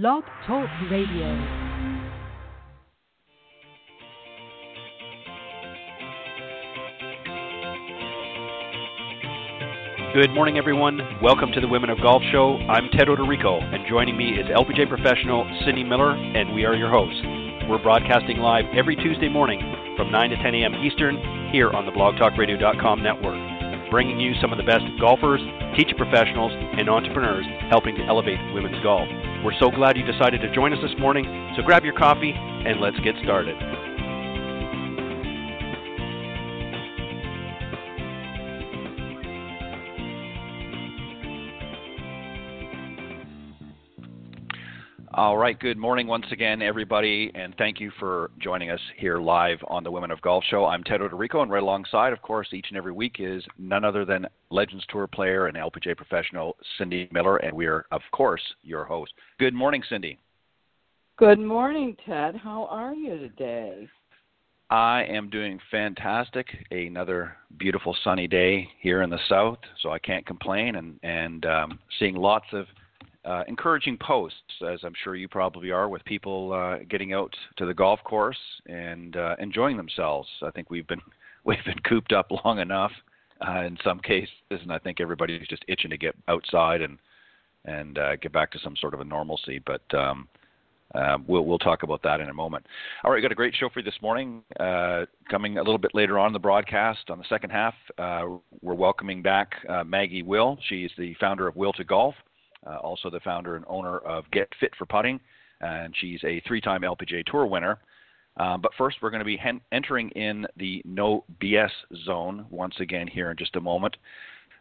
Blog Talk Radio. Good morning, everyone. Welcome to the Women of Golf Show. I'm Ted Oderico, and joining me is LPGA professional Cindy Miller, and we are your hosts. We're broadcasting live every Tuesday morning from 9 to 10 a.m. Eastern here on the blogtalkradio.com network, bringing you some of the best golfers, teacher professionals, and entrepreneurs helping to elevate women's golf. We're so glad you decided to join us this morning, so grab your coffee and let's get started. All right, good morning once again, everybody, and thank you for joining us here live on the Women of Golf Show. I'm Ted Oderico, and right alongside, of course, each and every week is none other than Legends Tour player and LPGA professional Cindy Miller, and we are, of course, your host. Good morning, Cindy. Good morning, Ted. How are you today? I am doing fantastic. Another beautiful sunny day here in the south, so I can't complain, and and um, seeing lots of uh, encouraging posts, as I'm sure you probably are, with people uh, getting out to the golf course and uh, enjoying themselves. I think we've been we've been cooped up long enough uh, in some cases, and I think everybody's just itching to get outside and and uh, get back to some sort of a normalcy. But um, uh, we'll we'll talk about that in a moment. All right, got a great show for you this morning. Uh, coming a little bit later on in the broadcast, on the second half, uh, we're welcoming back uh, Maggie Will. She's the founder of Will2Golf uh, also the founder and owner of Get Fit for Putting, and she's a three-time LPGA Tour winner. Um, but first, we're going to be hen- entering in the no BS zone once again here in just a moment.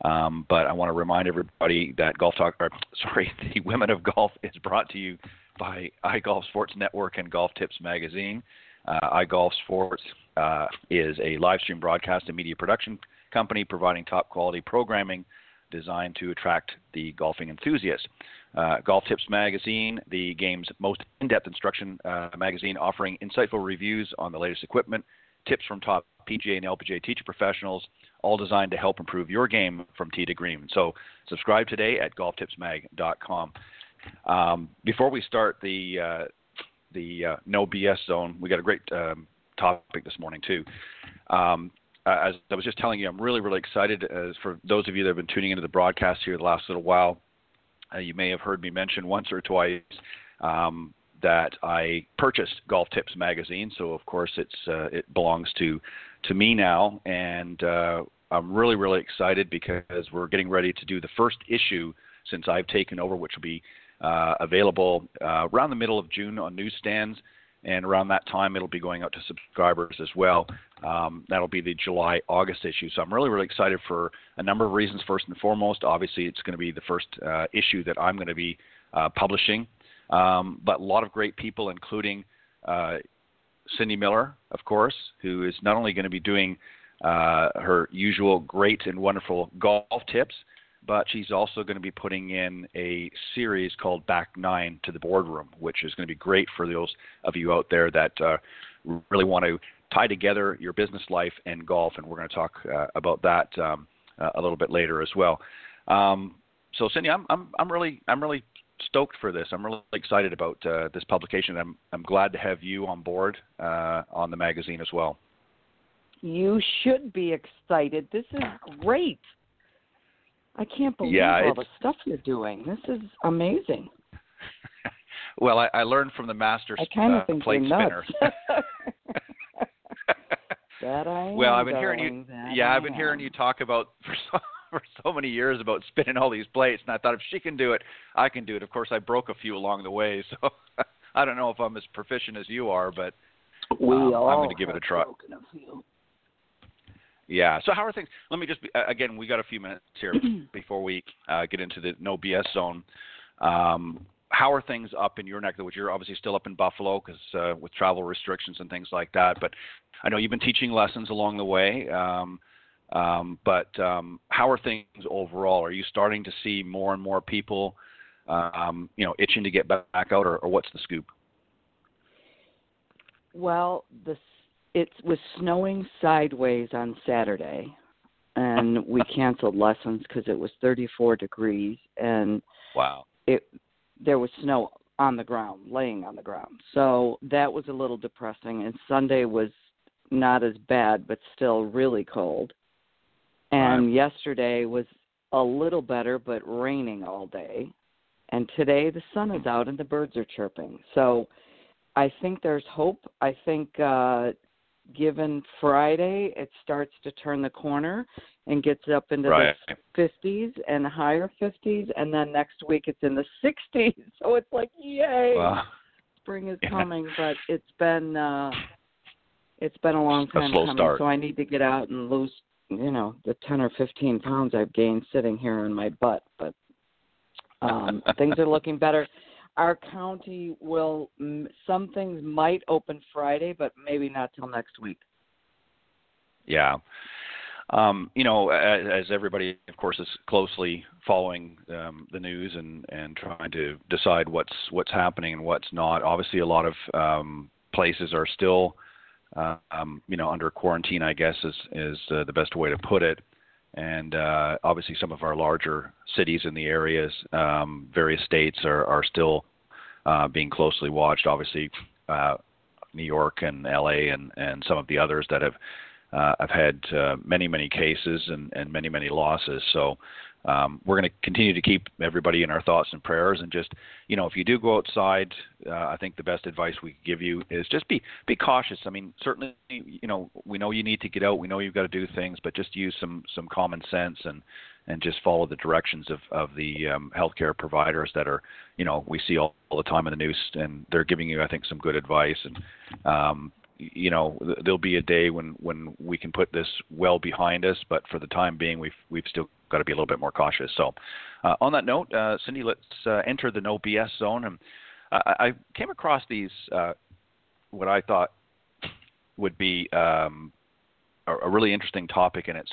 Um, but I want to remind everybody that Golf Talk, or, sorry, the Women of Golf is brought to you by iGolf Sports Network and Golf Tips Magazine. Uh, iGolf Sports uh, is a live stream broadcast and media production company providing top quality programming designed to attract the golfing enthusiast. Uh, Golf Tips Magazine, the game's most in depth instruction uh, magazine, offering insightful reviews on the latest equipment, tips from top PGA and LPGA teacher professionals, all designed to help improve your game from tee to green. So, subscribe today at golftipsmag.com. Um, before we start the uh, the uh, no BS zone, we got a great um, topic this morning too. Um, uh, as I was just telling you, I'm really, really excited. As for those of you that have been tuning into the broadcast here the last little while, uh, you may have heard me mention once or twice um, that I purchased Golf Tips magazine. So of course, it's uh, it belongs to to me now, and uh, I'm really, really excited because we're getting ready to do the first issue since I've taken over, which will be uh, available uh, around the middle of June on newsstands and around that time it'll be going out to subscribers as well. Um, that'll be the July August issue. So I'm really really excited for a number of reasons. First and foremost, obviously it's going to be the first uh, issue that I'm going to be uh, publishing, um, but a lot of great people, including uh, Cindy Miller, of course, who is not only going to be doing uh, her usual great and wonderful golf tips but she's also going to be putting in a series called Back Nine to the Boardroom, which is going to be great for those of you out there that uh, really want to tie together your business life and golf, and we're going to talk uh, about that um, uh, a little bit later as well. Um, so, Cindy, I'm, I'm I'm really I'm really stoked for this. I'm really excited about uh, this publication. I'm I'm glad to have you on board uh, on the magazine as well. You should be excited. This is great. I can't believe yeah, all the stuff you're doing. This is amazing. well, I, I learned from the master I kind of uh, think plate you're spinner. that I well, I've been hearing you. Yeah, I I've been hearing you talk about for so, for so many years about spinning all these plates, and I thought if she can do it, I can do it. Of course, I broke a few along the way, so I don't know if I'm as proficient as you are, but we um, all I'm going to give it a try. Yeah. So how are things? Let me just be, again. We got a few minutes here before we uh, get into the no BS zone. Um, how are things up in your neck of the woods? You're obviously still up in Buffalo because uh, with travel restrictions and things like that. But I know you've been teaching lessons along the way. Um, um, but um, how are things overall? Are you starting to see more and more people, um, you know, itching to get back out, or, or what's the scoop? Well, the it was snowing sideways on Saturday, and we canceled lessons because it was 34 degrees, and wow, it there was snow on the ground, laying on the ground. So that was a little depressing. And Sunday was not as bad, but still really cold. And Right. yesterday was a little better, but raining all day. And today the sun is out and the birds are chirping. So I think there's hope. I think uh given Friday it starts to turn the corner and gets up into Right. the 50s and higher 50s and then next week it's in the 60s. So it's like yay, Well, spring is yeah. coming, but it's been uh it's been a long A time slow coming. start. So I need to get out and lose, you know, the 10 or 15 pounds I've gained sitting here on my butt, but um things are looking better. Our county will some things might open Friday, but maybe not till next week. Yeah. Um, you know, as, as everybody, of course, is closely following um, the news and, and trying to decide what's what's happening and what's not. Obviously, a lot of um, places are still, uh, um, you know, under quarantine. I guess is is uh, the best way to put it. And uh, obviously, some of our larger cities in the areas, um, various states are are still uh, being closely watched. Obviously, uh, New York and LA and and some of the others that have uh, I've had uh, many, many cases and, and many, many losses. So um, we're going to continue to keep everybody in our thoughts and prayers. And just, you know, if you do go outside, uh, I think the best advice we can give you is just be be cautious. I mean, certainly, you know, we know you need to get out. We know you've got to do things, but just use some some common sense and and just follow the directions of of the um, healthcare providers that are, you know, we see all, all the time in the news, and they're giving you, I think, some good advice. And um, you know there'll be a day when when we can put this well behind us but for the time being we've we've still got to be a little bit more cautious. So uh, on that note uh, cindy let's uh, enter the no bs zone. And I, I came across these uh, what i thought would be um, a, a really interesting topic and it's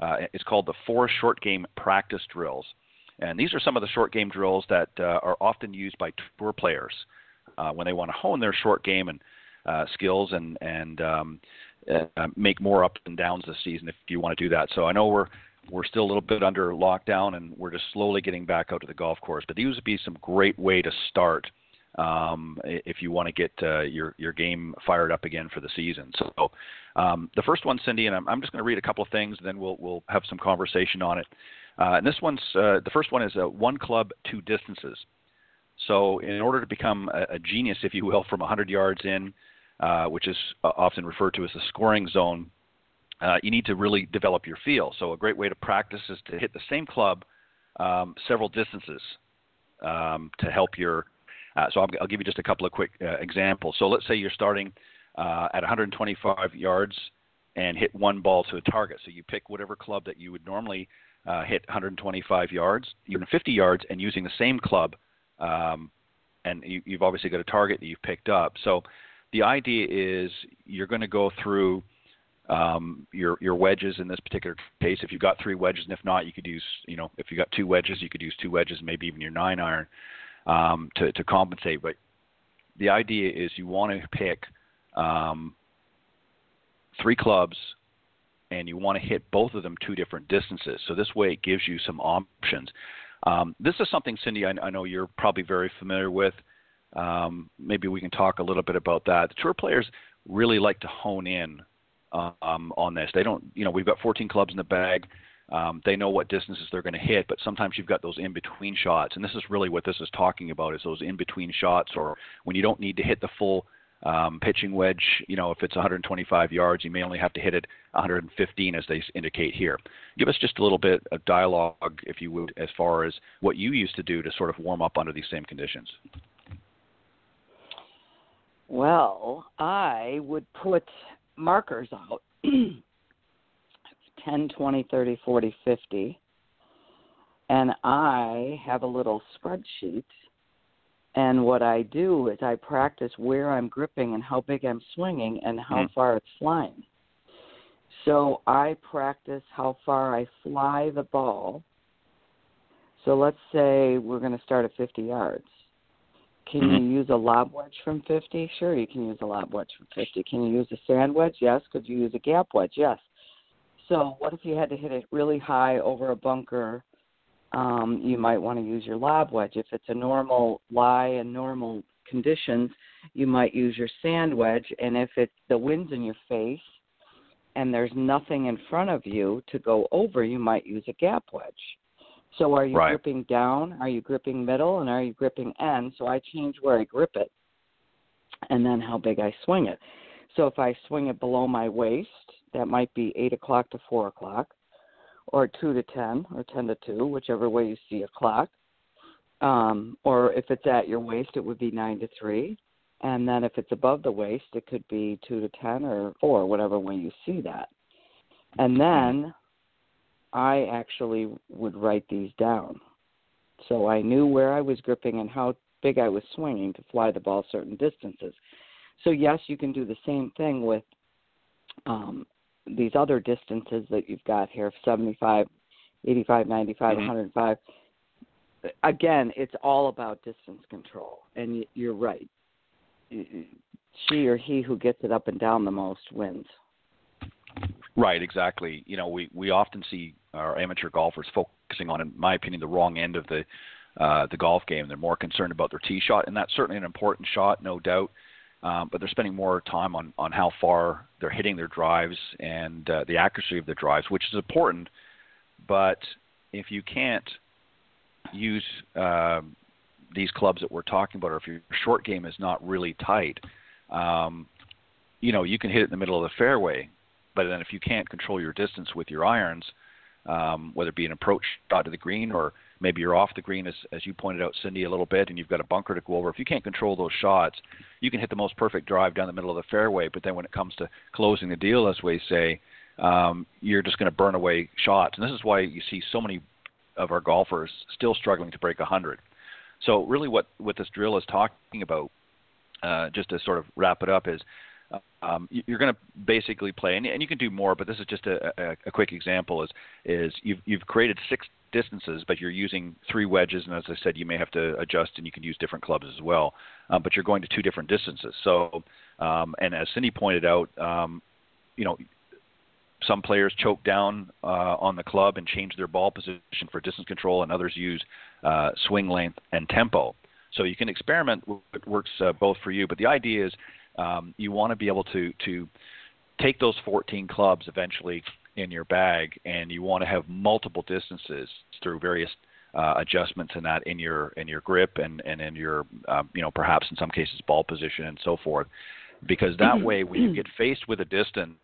uh, it's called the four short game practice drills. And these are some of the short game drills that uh, are often used by tour players when they want to hone their short game. And uh, skills and and um, uh, make more ups and downs this season if you want to do that. So I know we're we're still a little bit under lockdown and we're just slowly getting back out to the golf course. But these would be some great way to start um, if you want to get uh, your your game fired up again for the season. So um, the first one, Cindy, and I'm, I'm just going to read a couple of things, and then we'll we'll have some conversation on it. Uh, and this one's uh, the first one is uh, one club, two distances. So in order to become a, a genius, if you will, from 100 yards in, uh, which is uh, often referred to as the scoring zone, uh, you need to really develop your feel. So a great way to practice is to hit the same club um, several distances um, to help your. Uh, so I'll, I'll give you just a couple of quick uh, examples. So let's say you're starting uh, at 125 yards and hit one ball to a target. So you pick whatever club that you would normally hit 125 yards, even 50 yards, and using the same club, um, and you, you've obviously got a target that you've picked up. So the idea is you're going to go through um, your your wedges in this particular case. If you've got three wedges, and if not, you could use you know if you got two wedges, you could use two wedges, maybe even your nine iron um, to to compensate. But the idea is you want to pick um, three clubs and you want to hit both of them two different distances. So this way it gives you some options. Um, this is something, Cindy, I, I know you're probably very familiar with. Um, maybe we can talk a little bit about that. The tour players really like to hone in um, on this. They don't, you know, we've got 14 clubs in the bag. Um, they know what distances they're going to hit, but sometimes you've got those in between shots, and this is really what this is talking about: is those in between shots, or when you don't need to hit the full um, pitching wedge. You know, if it's 125 yards, you may only have to hit it 115, as they indicate here. Give us just a little bit of dialogue, if you would, as far as what you used to do to sort of warm up under these same conditions. Well, I would put markers out 10, 20, 30, 40, 50. And I have a little spreadsheet. And what I do is I practice where I'm gripping and how big I'm swinging and how Mm. far it's flying. So I practice how far I fly the ball. So let's say we're going to start at 50 yards. Can Mhm. you use a lob wedge from 50? Sure, you can use a lob wedge from 50. Can you use a sand wedge? Yes. Could you use a gap wedge? Yes. So, what if you had to hit it really high over a bunker um, you might want to use your lob wedge. If it's a normal lie and normal conditions, you might use your sand wedge. And if it's the wind's in your face and there's nothing in front of you to go over, you might use a gap wedge. So are you right. gripping down? Are you gripping middle? And are you gripping end? So I change where I grip it and then how big I swing it. So if I swing it below my waist, that might be 8 o'clock to 4 o'clock or 2 to 10 or 10 to 2, whichever way you see a clock. Um, or if it's at your waist, it would be 9 to 3. And then if it's above the waist, it could be 2 to 10 or 4, whatever way you see that. And then I actually would write these down. So I knew where I was gripping and how big I was swinging to fly the ball certain distances. So, yes, you can do the same thing with um, these other distances that you've got here 75, 85, 95, mm-hmm. 105. Again, it's all about distance control. And you're right. She or he who gets it up and down the most wins. Right, exactly. You know, we, we often see our amateur golfers focusing on, in my opinion, the wrong end of the uh, the golf game. They're more concerned about their tee shot, and that's certainly an important shot, no doubt um, but they're spending more time on, on how far they're hitting their drives and uh, the accuracy of the drives, which is important. But if you can't use uh, these clubs that we're talking about, or if your short game is not really tight, um, you know you can hit it in the middle of the fairway. But then if you can't control your distance with your irons, um, whether it be an approach shot to the green or maybe you're off the green as as you pointed out Cindy a little bit and you've got a bunker to go over if you can't control those shots you can hit the most perfect drive down the middle of the fairway. But then when it comes to closing the deal as we say um, you're just going to burn away shots. And this is why you see so many of our golfers still struggling to break 100 so really what what this drill is talking about uh, just to sort of wrap it up is um, you're going to basically play, and, and you can do more, but this is just a, a, a quick example. Is is you've you've created six distances, but you're using three wedges, and as I said, you may have to adjust, and you can use different clubs as well. Um, but you're going to two different distances. So, um, and as Cindy pointed out, um, you know, some players choke down uh, on the club and change their ball position for distance control, and others use uh, swing length and tempo. So you can experiment what works uh, both for you. But the idea is um, you want to be able to to take those 14 clubs eventually in your bag, and you want to have multiple distances through various uh, adjustments in that in your in your grip and and in your um, you know perhaps in some cases ball position and so forth, because that mm-hmm. way when you get faced with a distance,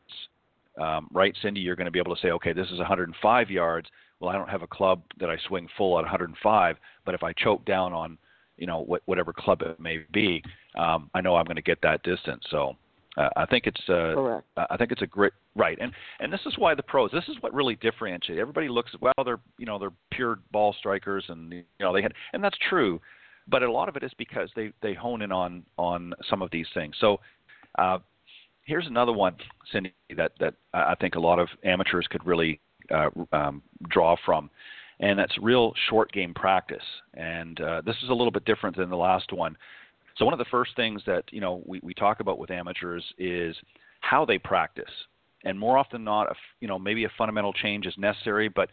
um, right, Cindy, you're going to be able to say, okay, this is 105 yards. Well, I don't have a club that I swing full at 105, but if I choke down on you know wh- whatever club it may be, um, I know I'm going to get that distance. So uh, I think it's uh, Correct. I think it's a great right, and and this is why the pros. This is what really differentiates. Everybody looks well, they're you know they're pure ball strikers, and you know they had, and that's true, but a lot of it is because they they hone in on on some of these things. So. Uh, here's another one, Cindy, that that I think a lot of amateurs could really uh, um, draw from, and that's real short game practice. And uh, this is a little bit different than the last one. So one of the first things that you know we, we talk about with amateurs is how they practice, and more often than not, a, you know maybe a fundamental change is necessary, but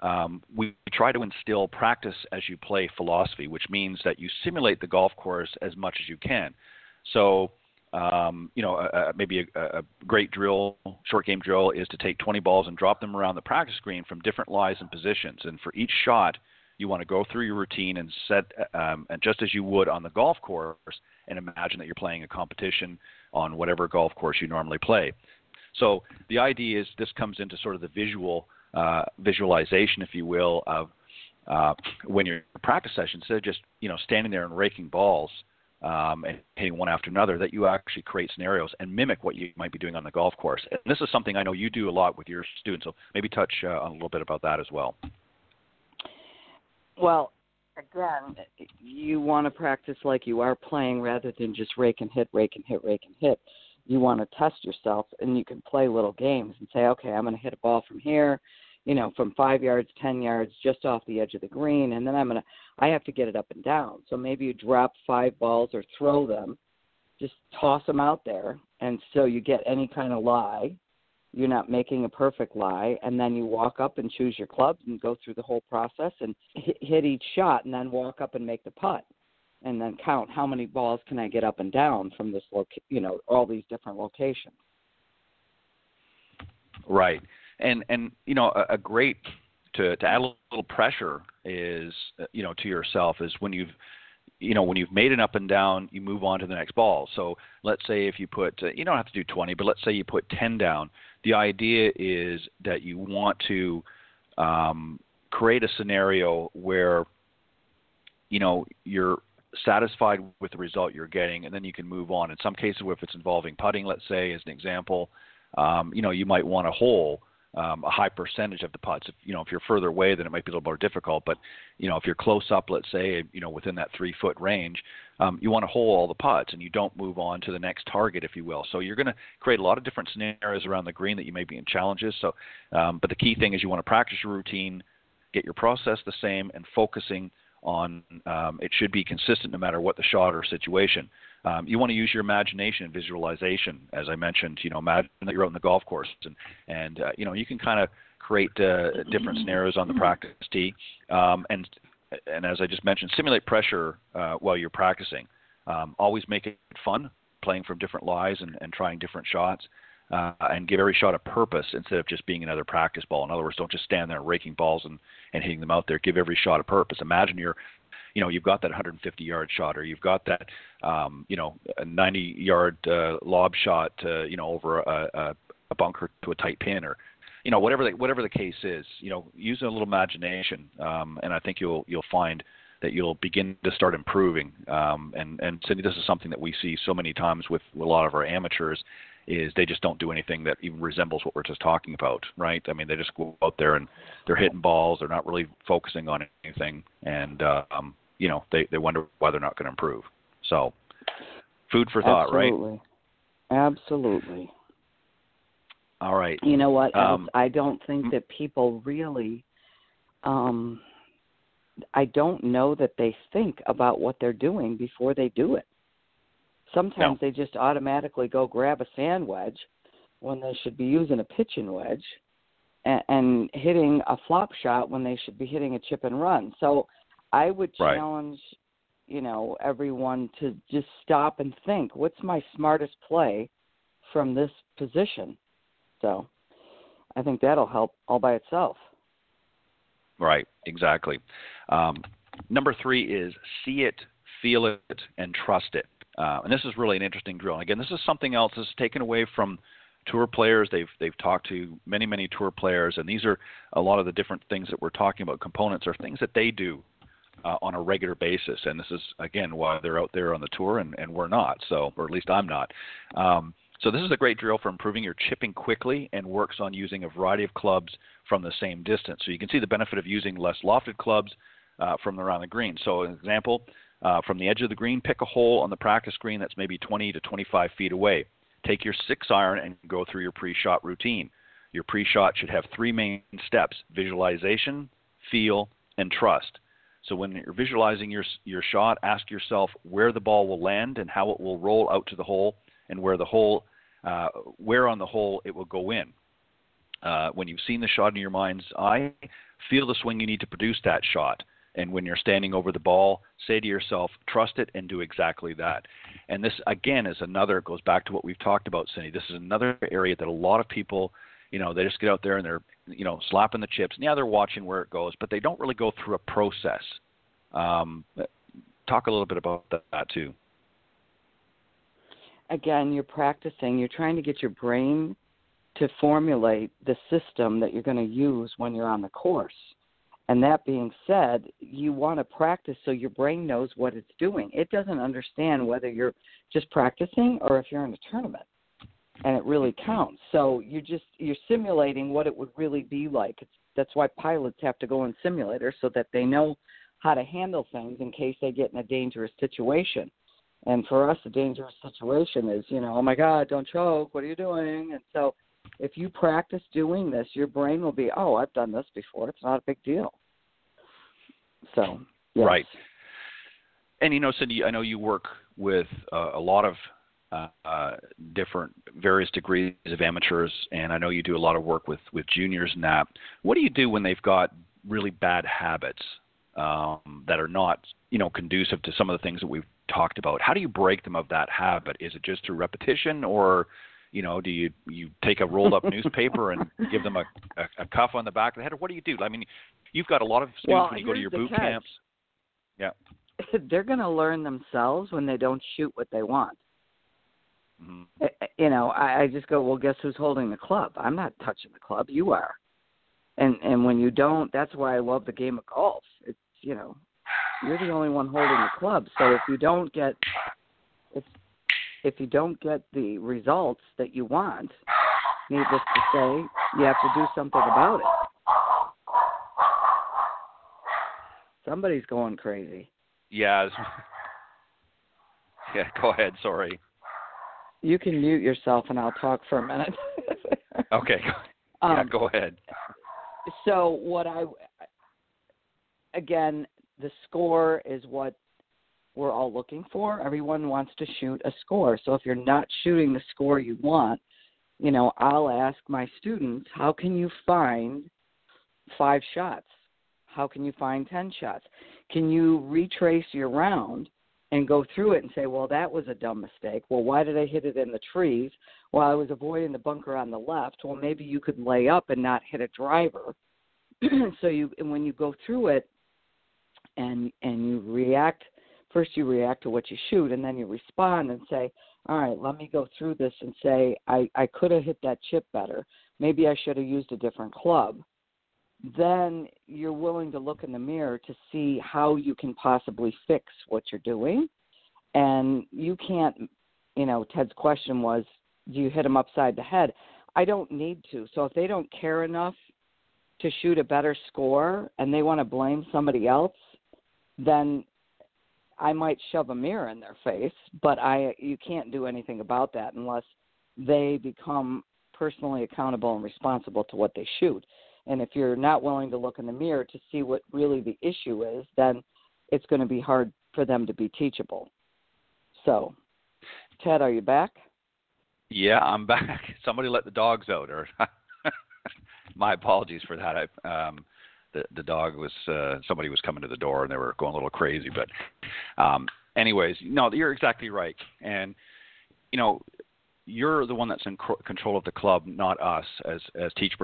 um, we try to instill practice as you play philosophy, which means that you simulate the golf course as much as you can. So um, you know, maybe a, a, great drill, short game drill, is to take 20 balls and drop them around the practice green from different lies and positions. And for each shot, you want to go through your routine and set, um, and just as you would on the golf course, and imagine that you're playing a competition on whatever golf course you normally play. So the idea is this comes into sort of the visual uh, visualization, if you will, of uh, when you're in practice session, instead of just you know standing there and raking balls um, and hitting one after another, that you actually create scenarios and mimic what you might be doing on the golf course. And this is something I know you do a lot with your students. So maybe touch uh, on a little bit about that as well. Well, again, you want to practice like you are playing rather than just rake and hit, rake and hit, rake and hit. You want to test yourself, and you can play little games and say, okay, I'm going to hit a ball from here you know, from five yards, ten yards, just off the edge of the green, and then I'm gonna, I have to get it up and down. So maybe you drop five balls or throw them, just toss them out there, and so you get any kind of lie, you're not making a perfect lie, and then you walk up and choose your clubs and go through the whole process and hit, hit each shot, and then walk up and make the putt, and then count how many balls can I get up and down from this loc, you know, all these different locations. Right, and and you know a, a great to to add a little pressure is uh, you know to yourself is when you've you know when you've made an up and down you move on to the next ball. So let's say if you put uh, you don't have to do 20 but let's say you put 10 down. The idea is that you want to um, create a scenario where you know you're satisfied with the result you're getting and then you can move on. In some cases if it's involving putting let's say as an example um, you know you might want a hole um, a high percentage of the putts. If you know if you're further away, then it might be a little more difficult. But you know if you're close up, let's say you know within that three foot range, um, you want to hole all the putts, and you don't move on to the next target, if you will. So you're going to create a lot of different scenarios around the green that you may be in challenges. So, um, but the key thing is you want to practice your routine, get your process the same, and focusing on um, it should be consistent no matter what the shot or situation. Um, you want to use your imagination and visualization, as I mentioned. You know, imagine that you're out in the golf course, and and uh, you know you can kind of create uh, different scenarios on the practice tee, um, and and as I just mentioned, simulate pressure uh, while you're practicing. Um, always make it fun, playing from different lies and, and trying different shots. Uh, and give every shot a purpose instead of just being another practice ball. In other words, don't just stand there raking balls and, and hitting them out there. Give every shot a purpose. Imagine you're you know you've got that 150 yard shot or you've got that um, you know a 90 yard uh, lob shot uh, you know over a, a, a bunker to a tight pin or you know whatever the, whatever the case is you know use a little imagination um, and I think you'll you'll find that you'll begin to start improving um, and and Cindy this is something that we see so many times with a lot of our amateurs is they just don't do anything that even resembles what we're just talking about, right? I mean, they just go out there and they're hitting balls. They're not really focusing on anything, and uh, um, you know they they wonder why they're not going to improve. So, food for thought, Absolutely. right? Absolutely. All right. You know what? Um, I don't think that people really. Um, I don't know that they think about what they're doing before they do it. Sometimes No. they just automatically go grab a sand wedge when they should be using a pitching wedge and, and hitting a flop shot when they should be hitting a chip and run. So I would Right. challenge, you know, everyone to just stop and think, what's my smartest play from this position? So I think that'll help all by itself. Right, exactly. Um, number three is see it, feel it, and trust it. Uh, and this is really an interesting drill. And again, this is something else that's taken away from tour players. They've they've talked to many many tour players, and these are a lot of the different things that we're talking about. Components are things that they do uh, on a regular basis, and this is again why they're out there on the tour and, and we're not. So, or at least I'm not. Um, so this is a great drill for improving your chipping quickly and works on using a variety of clubs from the same distance. So you can see the benefit of using less lofted clubs uh, from around the green. So an example, uh, from the edge of the green, pick a hole on the practice green that's maybe 20 to 25 feet away. Take your six iron and go through your pre-shot routine. Your pre-shot should have three main steps: visualization, feel, and trust. So when you're visualizing your your shot, ask yourself where the ball will land and how it will roll out to the hole, and where the hole, uh, where on the hole it will go in. Uh, when you've seen the shot in your mind's eye, feel the swing you need to produce that shot. And when you're standing over the ball, say to yourself, trust it and do exactly that. And this, again, is another, goes back to what we've talked about, Cindy. This is another area that a lot of people, you know, they just get out there and they're, you know, slapping the chips. And yeah, they're watching where it goes, but they don't really go through a process. Um, talk a little bit about that too. Again, you're practicing. You're trying to get your brain to formulate the system that you're going to use when you're on the course. And that being said, you want to practice so your brain knows what it's doing. It doesn't understand whether you're just practicing or if you're in a tournament. And it really counts. So you're just you're simulating what it would really be like. It's, that's why pilots have to go in simulators so that they know how to handle things in case they get in a dangerous situation. And for us, a dangerous situation is, you know, oh my God, don't choke. What are you doing? And so if you practice doing this, your brain will be, oh, I've done this before. It's not a big deal. So, yes. Right. And you know, Cindy, I know you work with uh, a lot of uh, uh, different various degrees of amateurs, and I know you do a lot of work with with juniors and that. What do you do when they've got really bad habits um, that are not, you know, conducive to some of the things that we've talked about? How do you break them of that habit? Is it just through repetition, or you know, do you you take a rolled up newspaper and give them a, a, a cuff on the back of the head, or what do you do? I mean, you've got a lot of students well, when you go to your boot catch. camps. Yeah. They're going to learn themselves when they don't shoot what they want. Mm-hmm. You know, I, I just go, well, guess who's holding the club? I'm not touching the club. You are. And and when you don't, that's why I love the game of golf. It's you know, you're the only one holding the club. So if you don't get, if you don't get the results that you want, needless to say, you have to do something about it. Somebody's going crazy. Yeah. Yeah, go ahead. Sorry. You can mute yourself and I'll talk for a minute. Okay. um, go ahead. So what I again, the score is what we're all looking for. Everyone wants to shoot a score. So if you're not shooting the score you want, you know, I'll ask my students, how can you find five shots? How can you find 10 shots? Can you retrace your round and go through it and say, well, that was a dumb mistake. Well, why did I hit it in the trees? Well, I was avoiding the bunker on the left. Well, maybe you could lay up and not hit a driver. so you, and when you go through it, and and you react, first you react to what you shoot, and then you respond and say, all right, let me go through this and say, I I could have hit that chip better. Maybe I should have used a different club. Then you're willing to look in the mirror to see how you can possibly fix what you're doing. And you can't, you know, Ted's question was, do you hit them upside the head? I don't need to. So if they don't care enough to shoot a better score and they want to blame somebody else, then I might shove a mirror in their face, but I you can't do anything about that unless they become personally accountable and responsible to what they shoot. And if you're not willing to look in the mirror to see what really the issue is, then it's going to be hard for them to be teachable. So, Ted, are you back? Yeah, I'm back. Somebody let the dogs out, or my apologies for that. I, um, the the dog was uh, somebody was coming to the door and they were going a little crazy. But, um, anyways, no, you're exactly right. And you know, you're the one that's in control of the club, not us as as teach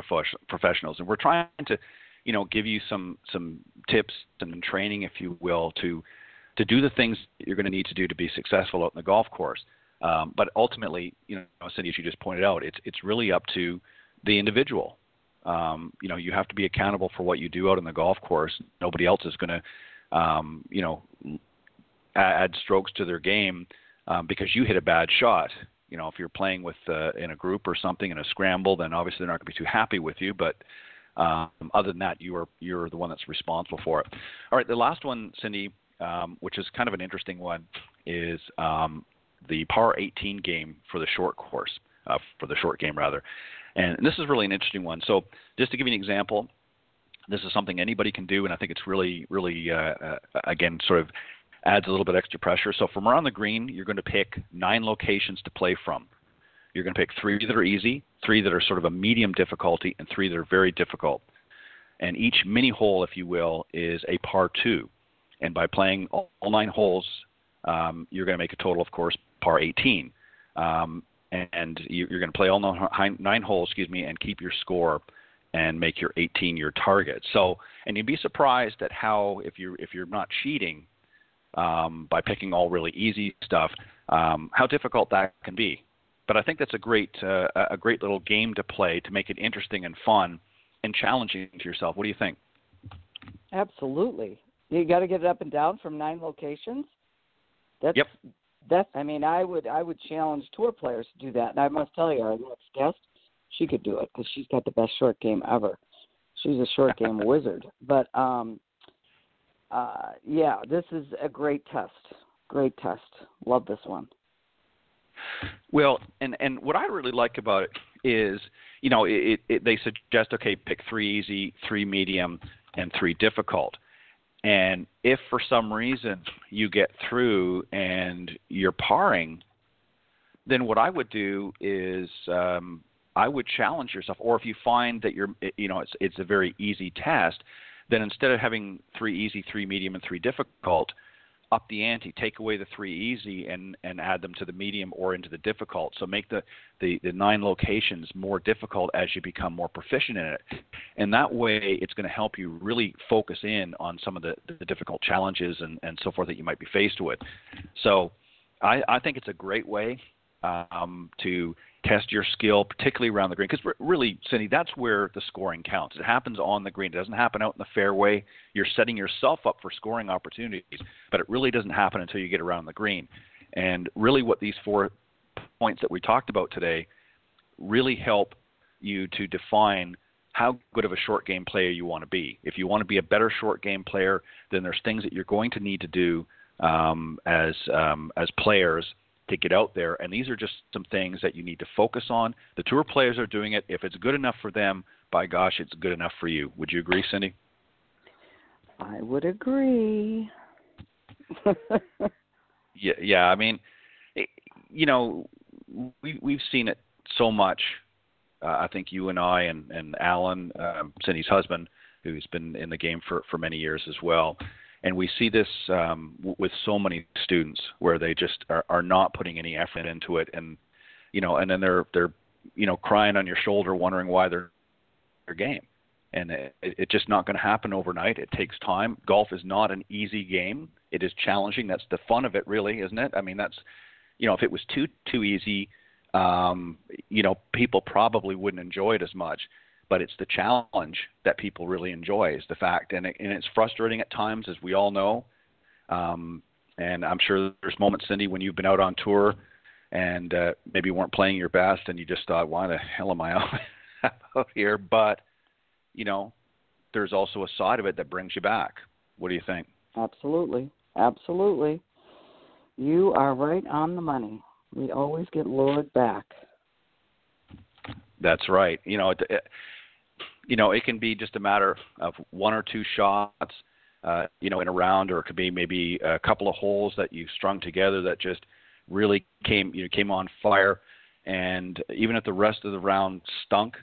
professionals. And we're trying to, you know, give you some some tips and training, if you will, to to do the things you're going to need to do to be successful out in the golf course. Um, but ultimately, you know, Cindy, as you just pointed out, it's it's really up to the individual. Um, you know, you have to be accountable for what you do out in the golf course. Nobody else is going to, um, you know, add strokes to their game um, because you hit a bad shot you know, if you're playing with uh, in a group or something in a scramble, then obviously they're not going to be too happy with you. But um, other than that, you are you're the one that's responsible for it. All right, the last one, Cindy, um, which is kind of an interesting one, is um, the par 18 game for the short course, uh, for the short game rather. And this is really an interesting one. So just to give you an example, this is something anybody can do, and I think it's really, really, uh, uh, again, sort of adds a little bit extra pressure. So from around the green, you're going to pick nine locations to play from. You're going to pick three that are easy, three that are sort of a medium difficulty, and three that are very difficult. And each mini hole, if you will, is a par two. And by playing all, nine holes, um, you're going to make a total, of course, par 18. Um, and you're going to play all nine, holes, excuse me, and keep your score and make your 18 your target. So, and you'd be surprised at how if you if you're not cheating, um, by picking all really easy stuff, um, how difficult that can be. But I think that's a great uh, a great little game to play to make it interesting and fun and challenging to yourself. What do you think? Absolutely. You got to get it up and down from nine locations. That's yep. That's. I mean, I would I would challenge tour players to do that. And I must tell you, our next guest, she could do it because she's got the best short game ever. She's a short game wizard. But um, uh, yeah, this is a great test. Great test. Love this one. Well, and and what I really like about it is, you know, it, it, they suggest okay, pick three easy, three medium, and three difficult. And if for some reason you get through and you're parring, then what I would do is um, I would challenge yourself. Or if you find that you're, you know, it's it's a very easy test, then instead of having three easy, three medium, and three difficult, up the ante, take away the three easy and, and add them to the medium or into the difficult. So make the, the, the nine locations more difficult as you become more proficient in it. And that way it's going to help you really focus in on some of the, the difficult challenges and, and so forth that you might be faced with. So I, I think it's a great way um, to test your skill, particularly around the green. Because really, Cindy, that's where the scoring counts. It happens on the green. It doesn't happen out in the fairway. You're setting yourself up for scoring opportunities, but it really doesn't happen until you get around the green. And really, what these four points that we talked about today really help you to define how good of a short game player you want to be. If you want to be a better short game player, then there's things that you're going to need to do um, as um, as players to get out there. And these are just some things that you need to focus on. The tour players are doing it. If it's good enough for them, by gosh, it's good enough for you. Would you agree, Cindy? I would agree. yeah, yeah. I mean, it, you know, we we've seen it so much. Uh, I think you and I and and Alan, um, Cindy's husband, who's been in the game for for many years as well and we see this um, w- with so many students where they just are, are not putting any effort into it, and you know, and then they're they're you know crying on your shoulder, wondering why they're their game, and it, it's just not going to happen overnight. It takes time. Golf is not an easy game. It is challenging. That's the fun of it, really, isn't it? I mean, that's you know, if it was too too easy, um, you know, people probably wouldn't enjoy it as much but it's the challenge that people really enjoy is the fact and, it, and it's frustrating at times as we all know. Um, and i'm sure there's moments cindy when you've been out on tour and uh, maybe weren't playing your best and you just thought why the hell am i out here? But you know there's also a side of it that brings you back. What do you think? Absolutely. Absolutely. You are right on the money. We always get lured back. That's right. You know, it, it, you know, it can be just a matter of one or two shots, uh, you know, in a round, or it could be maybe a couple of holes that you strung together that just really came, you know, came on fire. And even if the rest of the round stunk,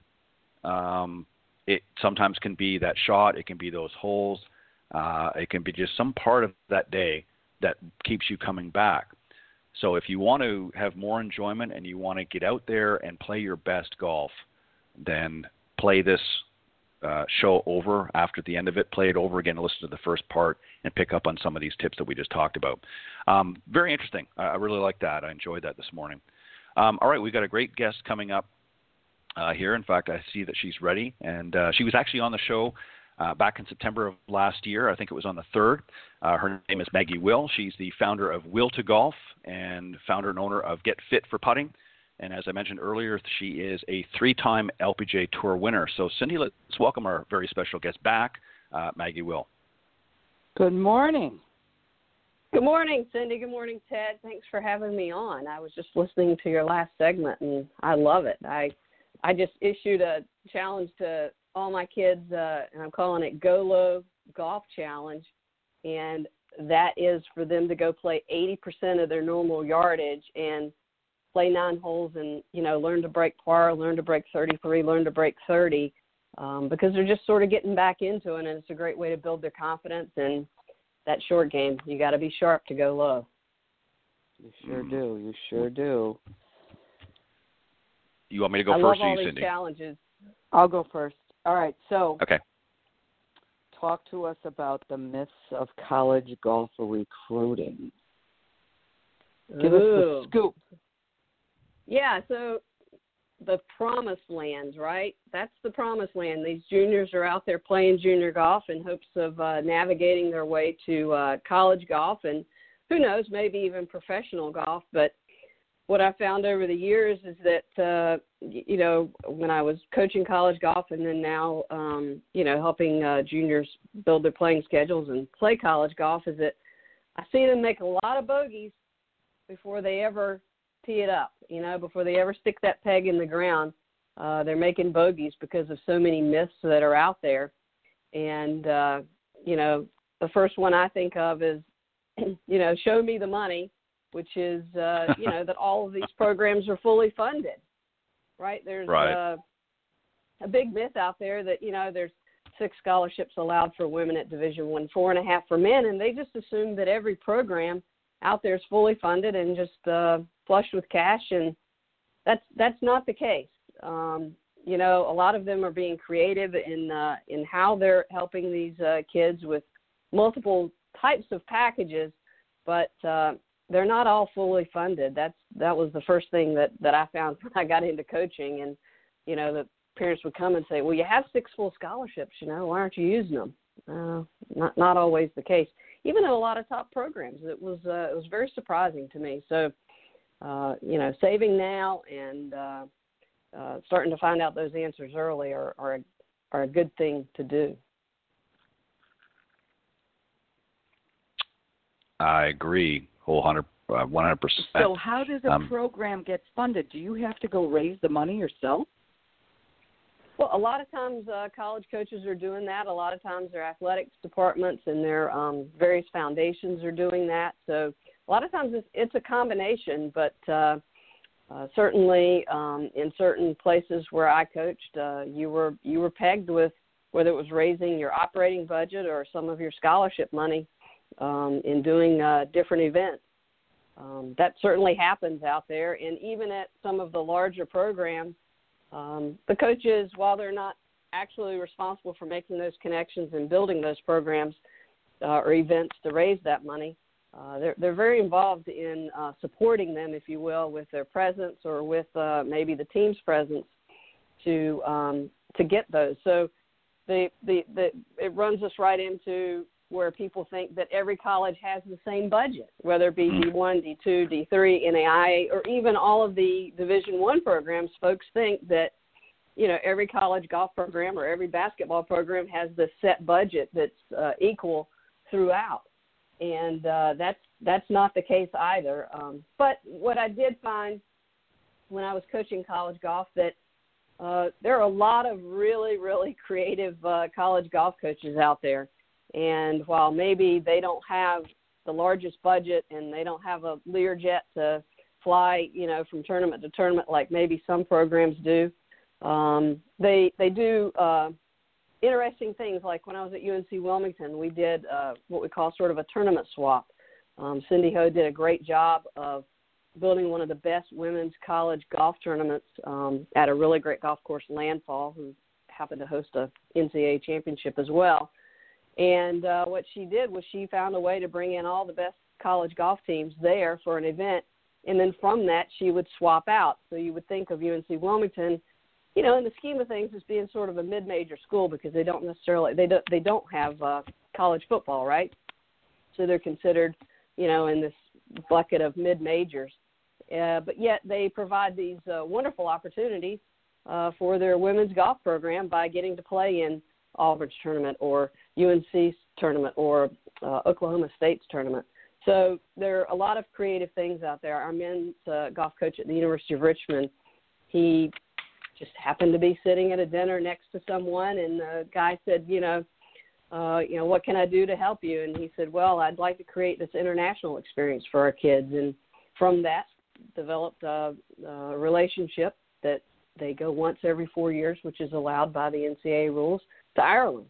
um, it sometimes can be that shot. It can be those holes. Uh, it can be just some part of that day that keeps you coming back. So if you want to have more enjoyment and you want to get out there and play your best golf, then play this uh, show over after the end of it. Play it over again, listen to the first part, and pick up on some of these tips that we just talked about. Um, very interesting. I, I really like that. I enjoyed that this morning. Um, all right, we've got a great guest coming up uh, here. In fact, I see that she's ready, and uh, she was actually on the show uh, back in September of last year. I think it was on the 3rd. Uh, her name is Maggie Will. She's the founder of Will2Golf and founder and owner of Get Fit for Putting. And as I mentioned earlier, she is a three time LPGA Tour winner. So, Cindy, let's welcome our very special guest back, uh, Maggie Will. Good morning. Good morning, Cindy. Good morning, Ted. Thanks for having me on. I was just listening to your last segment, and I love it. I I just issued a challenge to all my kids, uh, and I'm calling it Go Low Golf Challenge, and that is for them to go play 80% of their normal yardage and play nine holes and you know learn to break par, learn to break 33, learn to break 30, um, because they're just sort of getting back into it, and it's a great way to build their confidence and that short game. You got to be sharp to go low. You sure mm. do. You sure do. You want me to go I first, love or all you, these Cindy? challenges. I'll go first. All right. So. Okay. Talk to us about the myths of college golf recruiting. Give Ooh. us the scoop. Yeah, so the promised land, right? That's the promised land. These juniors are out there playing junior golf in hopes of uh, navigating their way to uh, college golf and who knows, maybe even professional golf. But what I found over the years is that, uh, you know, when I was coaching college golf and then now, um, you know, helping uh, juniors build their playing schedules and play college golf, is that I see them make a lot of bogeys before they ever tee it up. You know, before they ever stick that peg in the ground, uh, they're making bogeys because of so many myths that are out there. And uh, you know, the first one I think of is, you know, show me the money, which is uh, you know that all of these programs are fully funded. Right? There's right. Uh, a big myth out there that you know there's six scholarships allowed for women at Division One, four and a half for men, and they just assume that every program out there is fully funded and just uh, flushed with cash, and that's that's not the case. Um, you know, a lot of them are being creative in uh, in how they're helping these uh, kids with multiple types of packages, but uh, they're not all fully funded. That's that was the first thing that that I found when I got into coaching, and you know, the parents would come and say, "Well, you have six full scholarships. You know, why aren't you using them?" Uh, not not always the case. Even in a lot of top programs, it was uh, it was very surprising to me. So, uh, you know, saving now and uh, uh, starting to find out those answers early are are a, are a good thing to do. I agree, whole hundred, uh, one hundred percent. So, how does a um, program get funded? Do you have to go raise the money yourself? Well, a lot of times uh, college coaches are doing that. A lot of times their athletics departments and their um, various foundations are doing that. So a lot of times it's, it's a combination, but uh, uh, certainly um, in certain places where I coached, uh, you were you were pegged with whether it was raising your operating budget or some of your scholarship money um, in doing uh, different events. Um, that certainly happens out there, and even at some of the larger programs um, the coaches, while they're not actually responsible for making those connections and building those programs uh, or events to raise that money, uh, they're they're very involved in uh, supporting them, if you will, with their presence or with uh, maybe the team's presence to um, to get those. So the, the the it runs us right into where people think that every college has the same budget, whether it be Mm-hmm. D1, D2, D3, NAIA, or even all of the Division One programs. Folks think that you know every college golf program or every basketball program has the set budget that's uh, equal throughout, and uh, that's that's not the case either. Um, but what I did find when I was coaching college golf that uh, there are a lot of really, really creative uh, college golf coaches out there and while maybe they don't have the largest budget and they don't have a Learjet to fly, you know, from tournament to tournament like maybe some programs do, um, they they do uh, interesting things. Like when I was at UNC Wilmington, we did uh, what we call sort of a tournament swap. Um, Cindy Ho did a great job of building one of the best women's college golf tournaments um, at a really great golf course, Landfall, who happened to host a NCAA championship as well. And uh, what she did was she found a way to bring in all the best college golf teams there for an event, and then from that she would swap out. So you would think of UNC Wilmington, you know, in the scheme of things, as being sort of a mid-major school because they don't necessarily they don't they don't have uh, college football, right? So they're considered, you know, in this bucket of mid-majors. Uh, but yet they provide these uh, wonderful opportunities uh, for their women's golf program by getting to play in Auburn's tournament or UNC's tournament or uh, Oklahoma State's tournament. So there are a lot of creative things out there. Our men's uh, golf coach at the University of Richmond, he just happened to be sitting at a dinner next to someone, and the guy said, you know, uh, you know, what can I do to help you? And he said, well, I'd like to create this international experience for our kids, and from that developed a, a relationship that they go once every four years, which is allowed by the NCAA rules, to Ireland.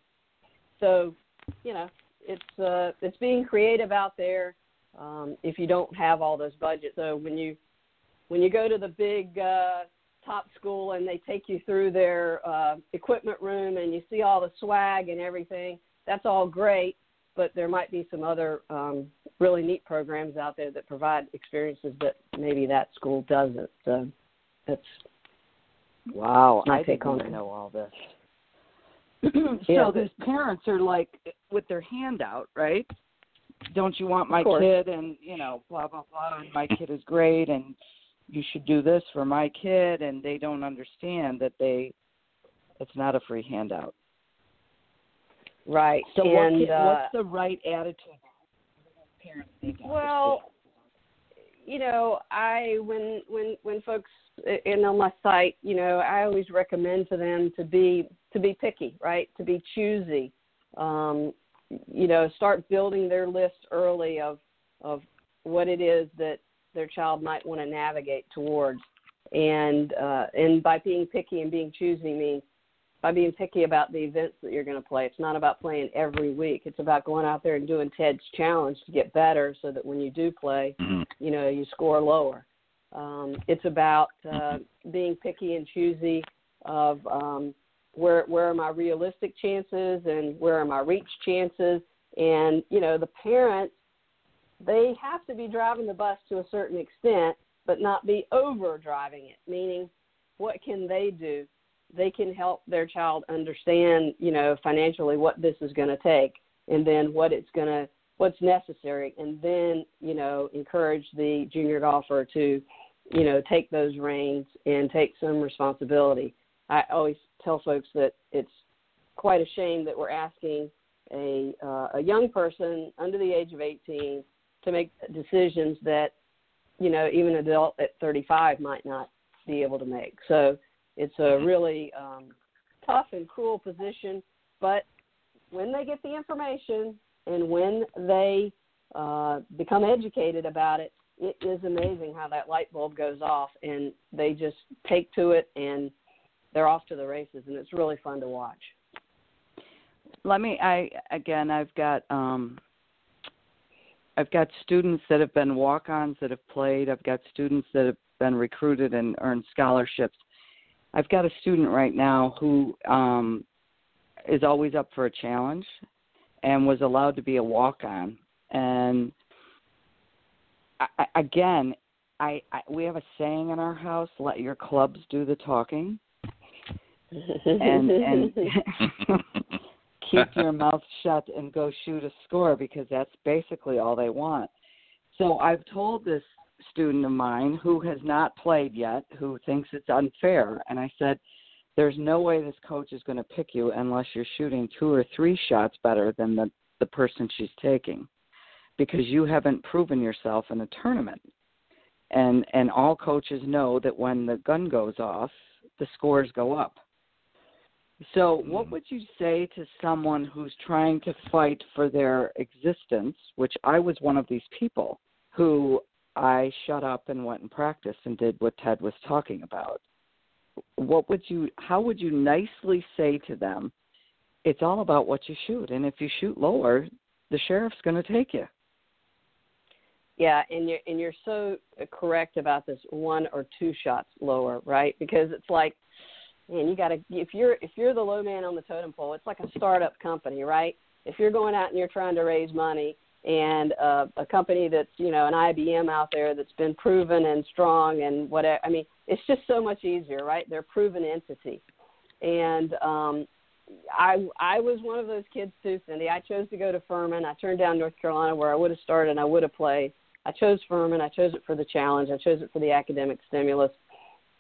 So, you know, it's uh, it's being creative out there. Um, if you don't have all those budgets, so when you when you go to the big uh, top school and they take you through their uh, equipment room and you see all the swag and everything, that's all great. But there might be some other um, really neat programs out there that provide experiences that maybe that school doesn't. So that's wow. I take on know all this. Yeah. so these parents are like with their hand out, right? Don't you want my kid and you know blah blah blah and my kid is great and you should do this for my kid and they don't understand that they it's not a free handout. right. So and can, uh, what's the right attitude? Parents need Well, you know, I when when when folks in on my site, you know, I always recommend to them to be to be picky, right? To be choosy. Um, you know, start building their list early of of what it is that their child might want to navigate towards. And uh, and by being picky and being choosy means by being picky about the events that you're going to play. It's not about playing every week. It's about going out there and doing Ted's challenge to get better, so that when you do play, Mm-hmm. you know you score lower. Um, it's about uh, being picky and choosy of um, where where are my realistic chances and where are my reach chances. And you know the parents they have to be driving the bus to a certain extent, but not be over driving it. Meaning, what can they do? They can help their child understand, you know, financially what this is going to take, and then what it's going to what's necessary and then you know encourage the junior golfer to you know take those reins and take some responsibility i always tell folks that it's quite a shame that we're asking a uh, a young person under the age of 18 to make decisions that you know even an adult at 35 might not be able to make so it's a really um tough and cruel position but when they get the information and when they uh, become educated about it, it is amazing how that light bulb goes off, and they just take to it, and they're off to the races, and it's really fun to watch. Let me. I again. I've got. um I've got students that have been walk-ons that have played. I've got students that have been recruited and earned scholarships. I've got a student right now who um is always up for a challenge and was allowed to be a walk on and I, I- again I, I we have a saying in our house let your clubs do the talking and and keep your mouth shut and go shoot a score because that's basically all they want. So i've told this student of mine who has not played yet who thinks it's unfair and i said there's no way this coach is going to pick you unless you're shooting two or three shots better than the the person she's taking because you haven't proven yourself in a tournament. And and all coaches know that when the gun goes off the scores go up so what mm. would you say to someone who's trying to fight for their existence which i was one of these people who i shut up and went and practiced and did what ted was talking about? What would you how would you nicely say to them it's all about what you shoot and if you shoot lower the sheriff's going to take you Yeah, and you're and you're so correct about this one or two shots lower, right? Because it's like, man, you got to if you're if you're the low man on the totem pole, it's like a startup company, right? If you're going out and you're trying to raise money, and uh, a company that's you know an IBM out there that's been proven and strong and whatever, I mean, it's just so much easier, right? They're proven entity, and um, I I was one of those kids too, Cindy. I chose to go to Furman. I turned down North Carolina where I would have started and I would have played. I chose Furman. I chose it for the challenge. I chose it for the academic stimulus.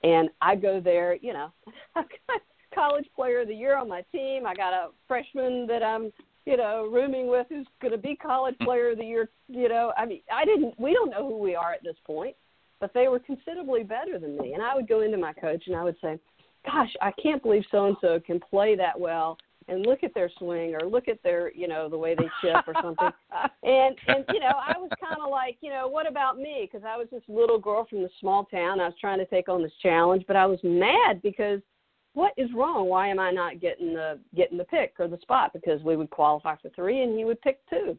And I go there, you know, I've got college player of the year on my team. I got a freshman that I'm, you know, rooming with who's going to be college hmm. player of the year. You know, I mean, I didn't. We don't know who we are at this point, but they were considerably better than me. And I would go into my coach and I would say, "Gosh, I can't believe so and so can play that well." And look at their swing, or look at their, you know, the way they chip, or something. and and you know i was kind of like you know what about me? Because i was this little girl from the small town. I was trying to take on this challenge but i was mad because what is wrong? Why am i not getting the getting the pick or the spot? Because we would qualify for three and he would pick two.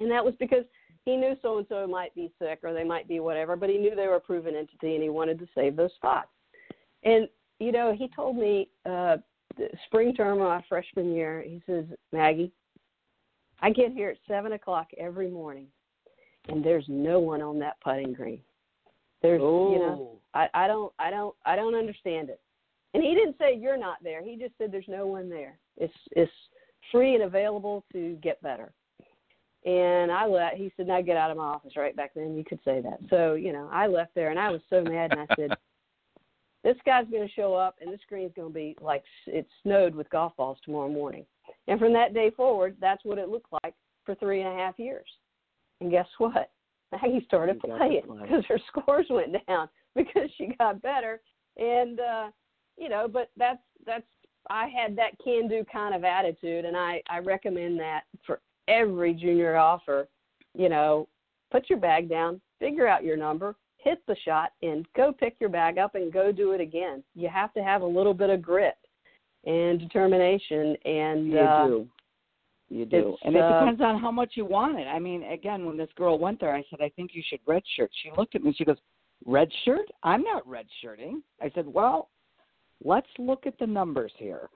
And that was because he knew so and so might be sick or they might be whatever but he knew they were a proven entity and he wanted to save those spots. And you know he told me uh the spring term of my freshman year he says maggie I get here at seven o'clock every morning, and there's no one on that putting green. There's, you know, oh. I, I don't, I don't, I don't understand it. And he didn't say you're not there. He just said there's no one there. It's, it's free and available to get better. And I left. He said, "Now get out of my office." Right back then, you could say that. So you know, I left there, and I was so mad, and I said, "This guy's going to show up, and this green's going to be like it snowed with golf balls tomorrow morning." And from that day forward, that's what it looked like for three and a half years. And guess what? Maggie started You got to playing play. because her scores went down because she got better. And uh, you know, but that's that's I had that can do kind of attitude and I, I recommend that for every junior golfer. You know, put your bag down, figure out your number, hit the shot, and go pick your bag up and go do it again. You have to have a little bit of grit and determination. And you uh, do. You do. And it uh, depends on how much you want it. I mean, again, when this girl went there, I said, I think you should redshirt. She looked at me. She goes, redshirt? I'm not redshirting. I said, well, let's look at the numbers here.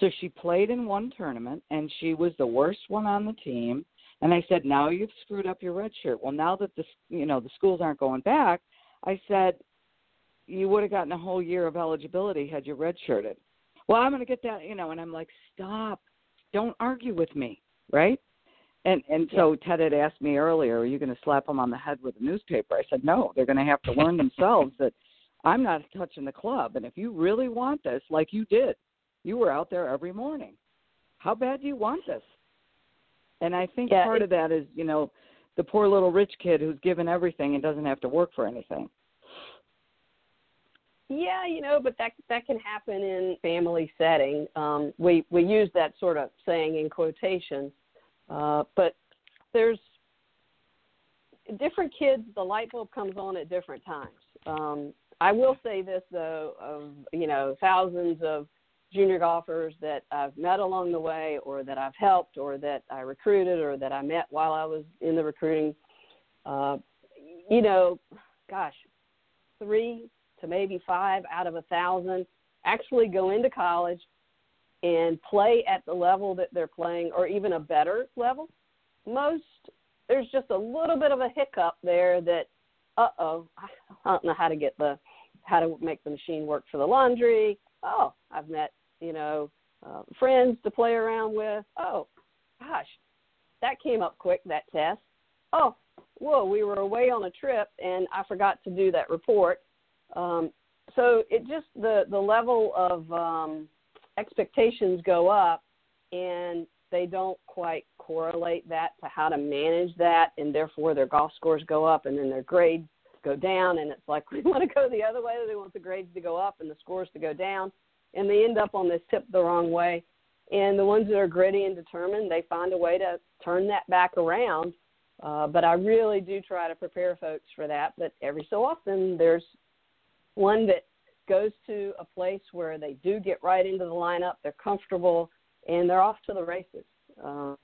So she played in one tournament, and she was the worst one on the team. And I said, now you've screwed up your red shirt. Well, now that the you know the schools aren't going back, I said you would have gotten a whole year of eligibility had you redshirted. Well, I'm going to get that, you know, and I'm like, stop, don't argue with me, right? And and so Ted had asked me earlier, are you going to slap them on the head with a newspaper? I said, no, they're going to have to learn themselves that I'm not touching the club, and if you really want this, like you did, you were out there every morning. How bad do you want this? And I think Yeah, part it- of that is, you know, the poor little rich kid who's given everything and doesn't have to work for anything. Yeah, you know, but that that can happen in family setting. Um, we we use that sort of saying in quotations, uh, but there's different kids. The light bulb comes on at different times. Um, I will say this though, of you know thousands of junior golfers that I've met along the way, or that I've helped, or that I recruited, or that I met while I was in the recruiting. Uh, you know, gosh, three to maybe five out of a thousand actually go into college and play at the level that they're playing or even a better level. Most there's just a little bit of a hiccup there that uh oh, I don't know how to get the how to make the machine work for the laundry. Oh, I've met, you know, uh, friends to play around with. Oh, gosh, that came up quick, that test. Oh, whoa, we were away on a trip and I forgot to do that report. Um, so it just the the level of um, expectations go up, and they don't quite correlate that to how to manage that, and therefore their golf scores go up, and then their grades go down, and it's like we want to go the other way. They want the grades to go up and the scores to go down, and they end up on this tip the wrong way. And the ones that are gritty and determined, they find a way to turn that back around. Uh, but I really do try to prepare folks for that. But every so often, there's one that goes to a place where they do get right into the lineup, they're comfortable, and they're off to the races. Uh,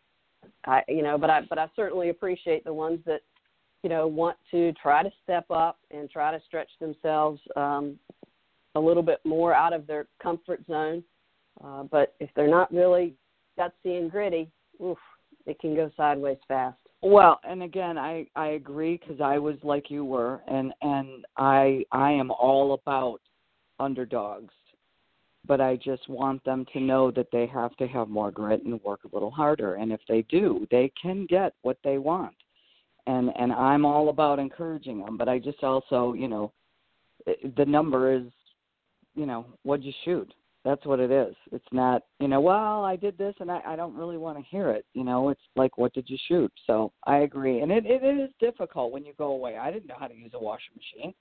I, you know, but I, but I certainly appreciate the ones that, you know, want to try to step up and try to stretch themselves um, a little bit more out of their comfort zone. Uh, but if they're not really gutsy and gritty, oof, it can go sideways fast. Well, and again, I I agree because I was like you were, and and I I am all about underdogs, but I just want them to know that they have to have more grit and work a little harder, and if they do, they can get what they want, and and I'm all about encouraging them, but I just also you know, eh, the number is, you know, what'd you shoot? That's what it is. It's not, you know, well, I did this and I, I don't really want to hear it. You know, it's like, what did you shoot? So I agree. And it, it is difficult when you go away. I didn't know how to use a washing machine,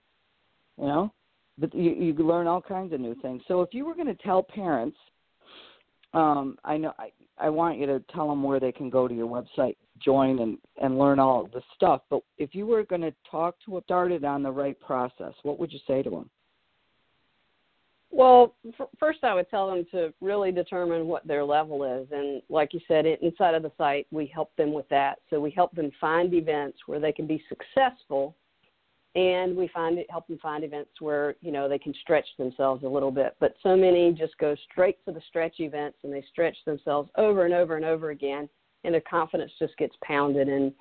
you know, but you, you learn all kinds of new things. So if you were going to tell parents, um, I know I, I want you to tell them where they can go to your website, join and, and learn all the stuff. But if you were going to talk to them, started on the right process, what would you say to them? Well, f- first I would tell them to really determine what their level is, and like you said, in- inside of the site, we help them with that. So we help them find events where they can be successful, and we find it, help them find events where you know they can stretch themselves a little bit. But so many just go straight to the stretch events, and they stretch themselves over and over and over again, and their confidence just gets pounded, and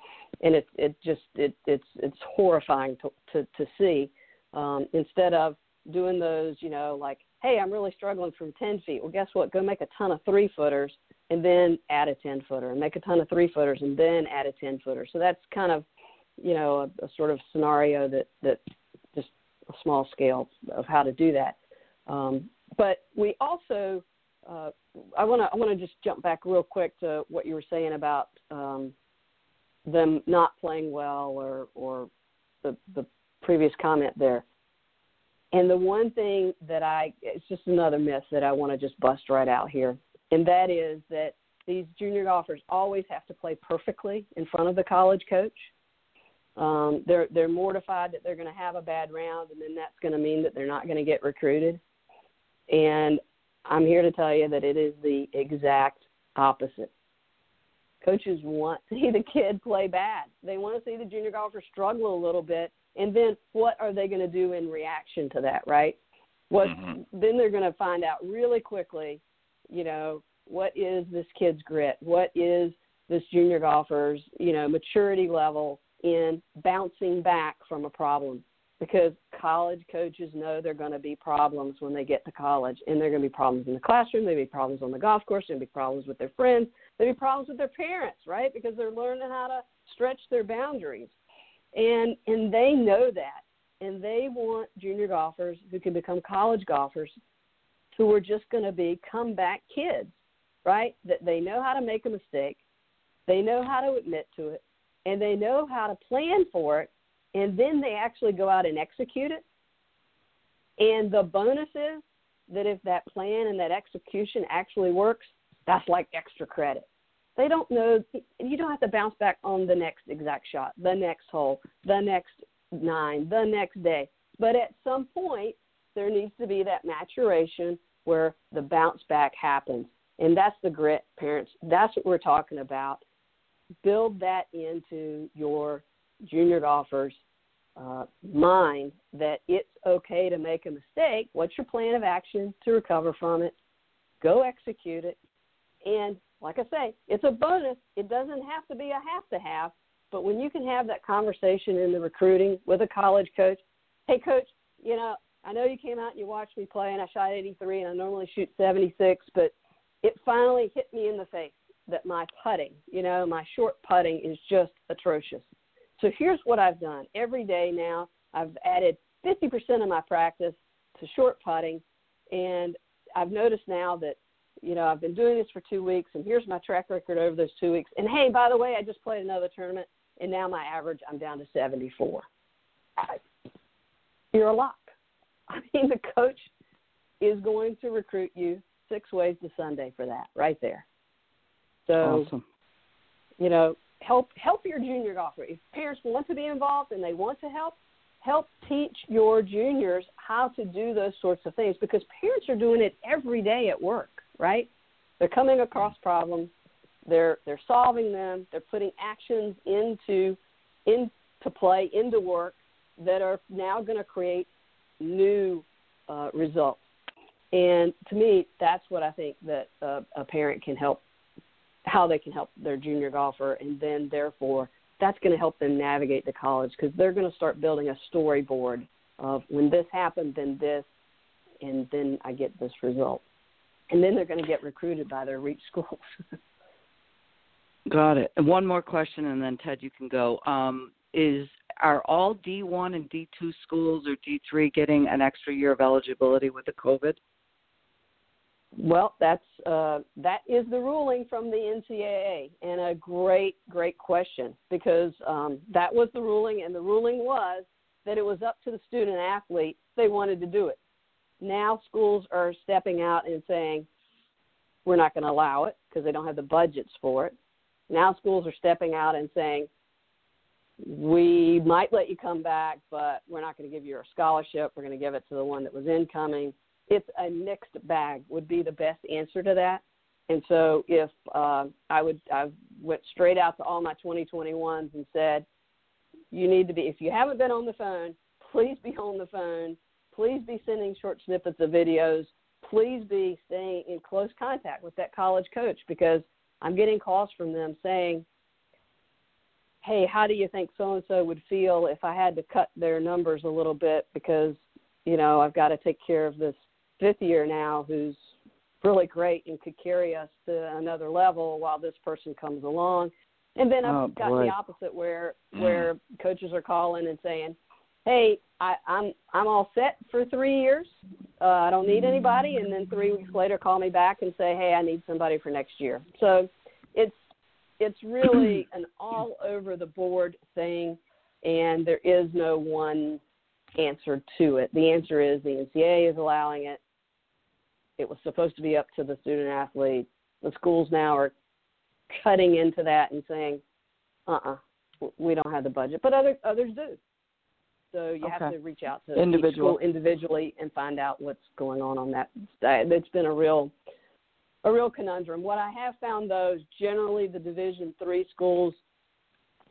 and it it just it it's it's horrifying to to, to see. Um, instead of doing those, you know, like, hey, I'm really struggling from 10 feet. Well, guess what? Go make a ton of three footers and then add a 10 footer, and make a ton of three footers and then add a 10 footer. So that's kind of, you know, a, a sort of scenario that that just a small scale of how to do that. Um, but we also, uh, I want to I want to just jump back real quick to what you were saying about um, them not playing well or or the the previous comment there. And the one thing that I, it's just another myth that I want to just bust right out here. And that is that these junior golfers always have to play perfectly in front of the college coach. Um, they're they're mortified that they're going to have a bad round, and then that's going to mean that they're not going to get recruited. And I'm here to tell you that it is the exact opposite. Coaches want to see the kid play bad. They want to see the junior golfer struggle a little bit, and then what are they going to do in reaction to that, right? What mm-hmm. then they're going to find out really quickly, you know, what is this kid's grit? What is this junior golfer's, you know, maturity level in bouncing back from a problem? Because college coaches know there are going to be problems when they get to college, and there are going to be problems in the classroom, there will be problems on the golf course, there will be problems with their friends, there will be problems with their parents, right? Because they're learning how to stretch their boundaries, and and they know that, and they want junior golfers who can become college golfers, who are just going to be comeback kids right? That they know how to make a mistake, they know how to admit to it, and they know how to plan for it, and then they actually go out and execute it. And the bonus is that if that plan and that execution actually works, that's like extra credit. They don't know, you don't have to bounce back on the next exact shot, the next hole, the next nine, the next day. But at some point, there needs to be that maturation where the bounce back happens. And that's the grit, parents. That's what we're talking about. Build that into your junior golfer's uh, mind that it's okay to make a mistake. What's your plan of action to recover from it? Go execute it. And like I say, it's a bonus. It doesn't have to be a have to have. But when you can have that conversation in the recruiting with a college coach, hey, coach, you know, I know you came out and you watched me play, and I shot 83, and I normally shoot 76, but it finally hit me in the face that my putting, you know, my short putting is just atrocious. So here's what I've done. Every day now, I've added 50% of my practice to short putting, and I've noticed now that, you know, I've been doing this for two weeks, and here's my track record over those two weeks. And hey, by the way, I just played another tournament, and now my average, I'm down to 74. I, you're a lock. I mean, the coach is going to recruit you six ways to Sunday for that right there. So, awesome. you know, help help your junior golfer. If parents want to be involved and they want to help, help teach your juniors how to do those sorts of things because parents are doing it every day at work, right? They're coming across problems, they're they're solving them, they're putting actions into into play, into work that are now going to create new uh, results. And to me, that's what I think that a, a parent can help, how they can help their junior golfer, and then therefore that's going to help them navigate the college because they're going to start building a storyboard of when this happened, then this, and then I get this result. And then they're going to get recruited by their reach schools. Got it. And one more question, and then Ted, you can go. Um, is are all D1 and D2 schools or D3 getting an extra year of eligibility with the COVID? Well, that's uh, that is the ruling from the NCAA, and a great, great question because um, that was the ruling, and the ruling was that it was up to the student athlete they wanted to do it. Now schools are stepping out and saying we're not going to allow it because they don't have the budgets for it. Now schools are stepping out and saying we might let you come back, but we're not going to give you a scholarship. We're going to give it to the one that was incoming it's a mixed bag would be the best answer to that. And so if uh, I would, I went straight out to all my 2021s and said, you need to be, if you haven't been on the phone, please be on the phone. Please be sending short snippets of videos. Please be staying in close contact with that college coach because I'm getting calls from them saying, hey, how do you think so and so would feel if I had to cut their numbers a little bit because, you know, I've got to take care of this fifth year now who's really great and could carry us to another level while this person comes along. And then I've oh, got the opposite where where coaches are calling and saying, "Hey, I, I'm I'm all set for three years. Uh, I don't need anybody." And then three weeks later, call me back and say, "Hey, I need somebody for next year." So it's it's really an all over the board thing, and there is no one answer to it. The answer is the NCAA is allowing it. It was supposed to be up to the student athlete. The schools now are cutting into that and saying, uh uh-uh, uh we don't have the budget, but other others do. So you Okay. have to reach out to each Individual. school individually and find out what's going on on that. that- It's been a real a real conundrum. What I have found though is generally the Division three schools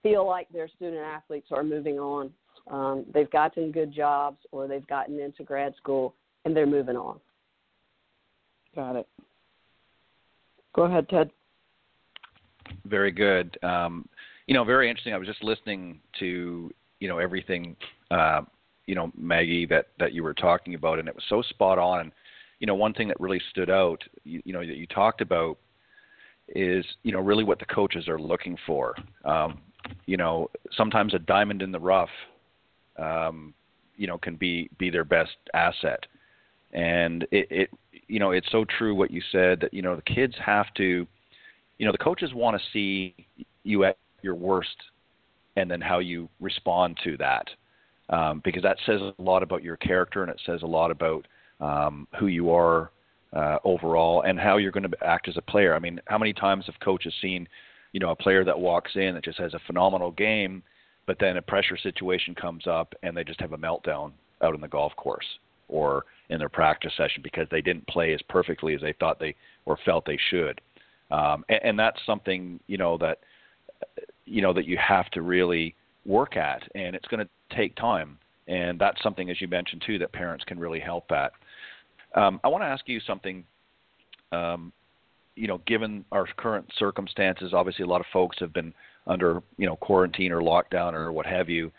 feel like their student athletes are moving on. Um, they've gotten good jobs or they've gotten into grad school and they're moving on. Got it. Go ahead, Ted. Very good. Um, you know, very interesting. I was just listening to you know everything, uh, you know, Maggie that that you were talking about, and it was so spot on. You know, one thing that really stood out, you, you know, that you talked about is you know really what the coaches are looking for. Um, you know, sometimes a diamond in the rough, um, you know, can be be their best asset. And it, it, you know, it's so true what you said that you know the kids have to you know the coaches want to see you at your worst and then how you respond to that um, because that says a lot about your character and it says a lot about um, who you are uh, overall and how you're going to act as a player. I mean how many times have coaches seen you know a player that walks in that just has a phenomenal game but then a pressure situation comes up and they just have a meltdown out in the golf course or in their practice session because they didn't play as perfectly as they thought they or felt they should. Um, and, and that's something you know that you know that you have to really work at, and it's going to take time. And that's something, as you mentioned too, that parents can really help at. Um, I want to ask you something. Um, you know, given our current circumstances, obviously a lot of folks have been under you know quarantine or lockdown or what have you,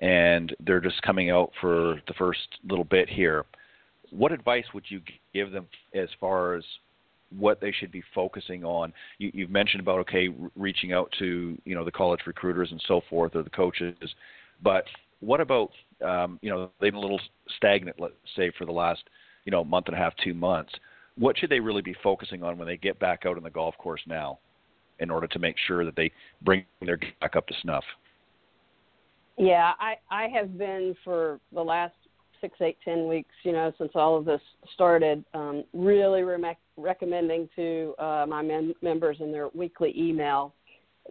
and they're just coming out for the first little bit here. What advice would you give them as far as what they should be focusing on. You, you've mentioned about okay, re- reaching out to you know the college recruiters and so forth, or the coaches, but what about um, you know they've been a little stagnant, let's say, for the last you know month and a half, two months. What should they really be focusing on when they get back out on the golf course now, in order to make sure that they bring their game back up to snuff? Yeah, I I have been for the last six, eight, ten weeks, you know, since all of this started, um, really re- recommending to uh, my mem- members in their weekly email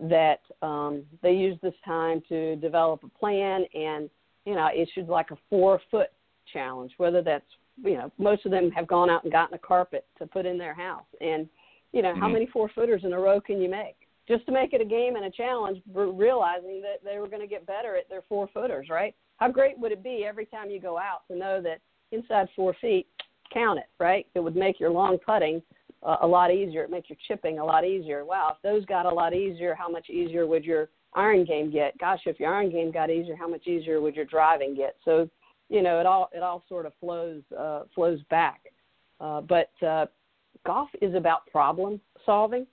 that um, they use this time to develop a plan and, you know, issued like a four foot challenge, whether that's, you know, most of them have gone out and gotten a carpet to put in their house. And, you know, mm-hmm. how many four footers in a row can you make? Just to make it a game and a challenge, realizing that they were going to get better at their four footers, right? How great would it be every time you go out to know that inside four feet, count it, right? It would make your long putting uh, a lot easier. It make your chipping a lot easier. Wow, if those got a lot easier, how much easier would your iron game get? Gosh, if your iron game got easier, how much easier would your driving get? So, you know, it all it all sort of flows uh, flows back. Uh, but uh, golf is about problem solving.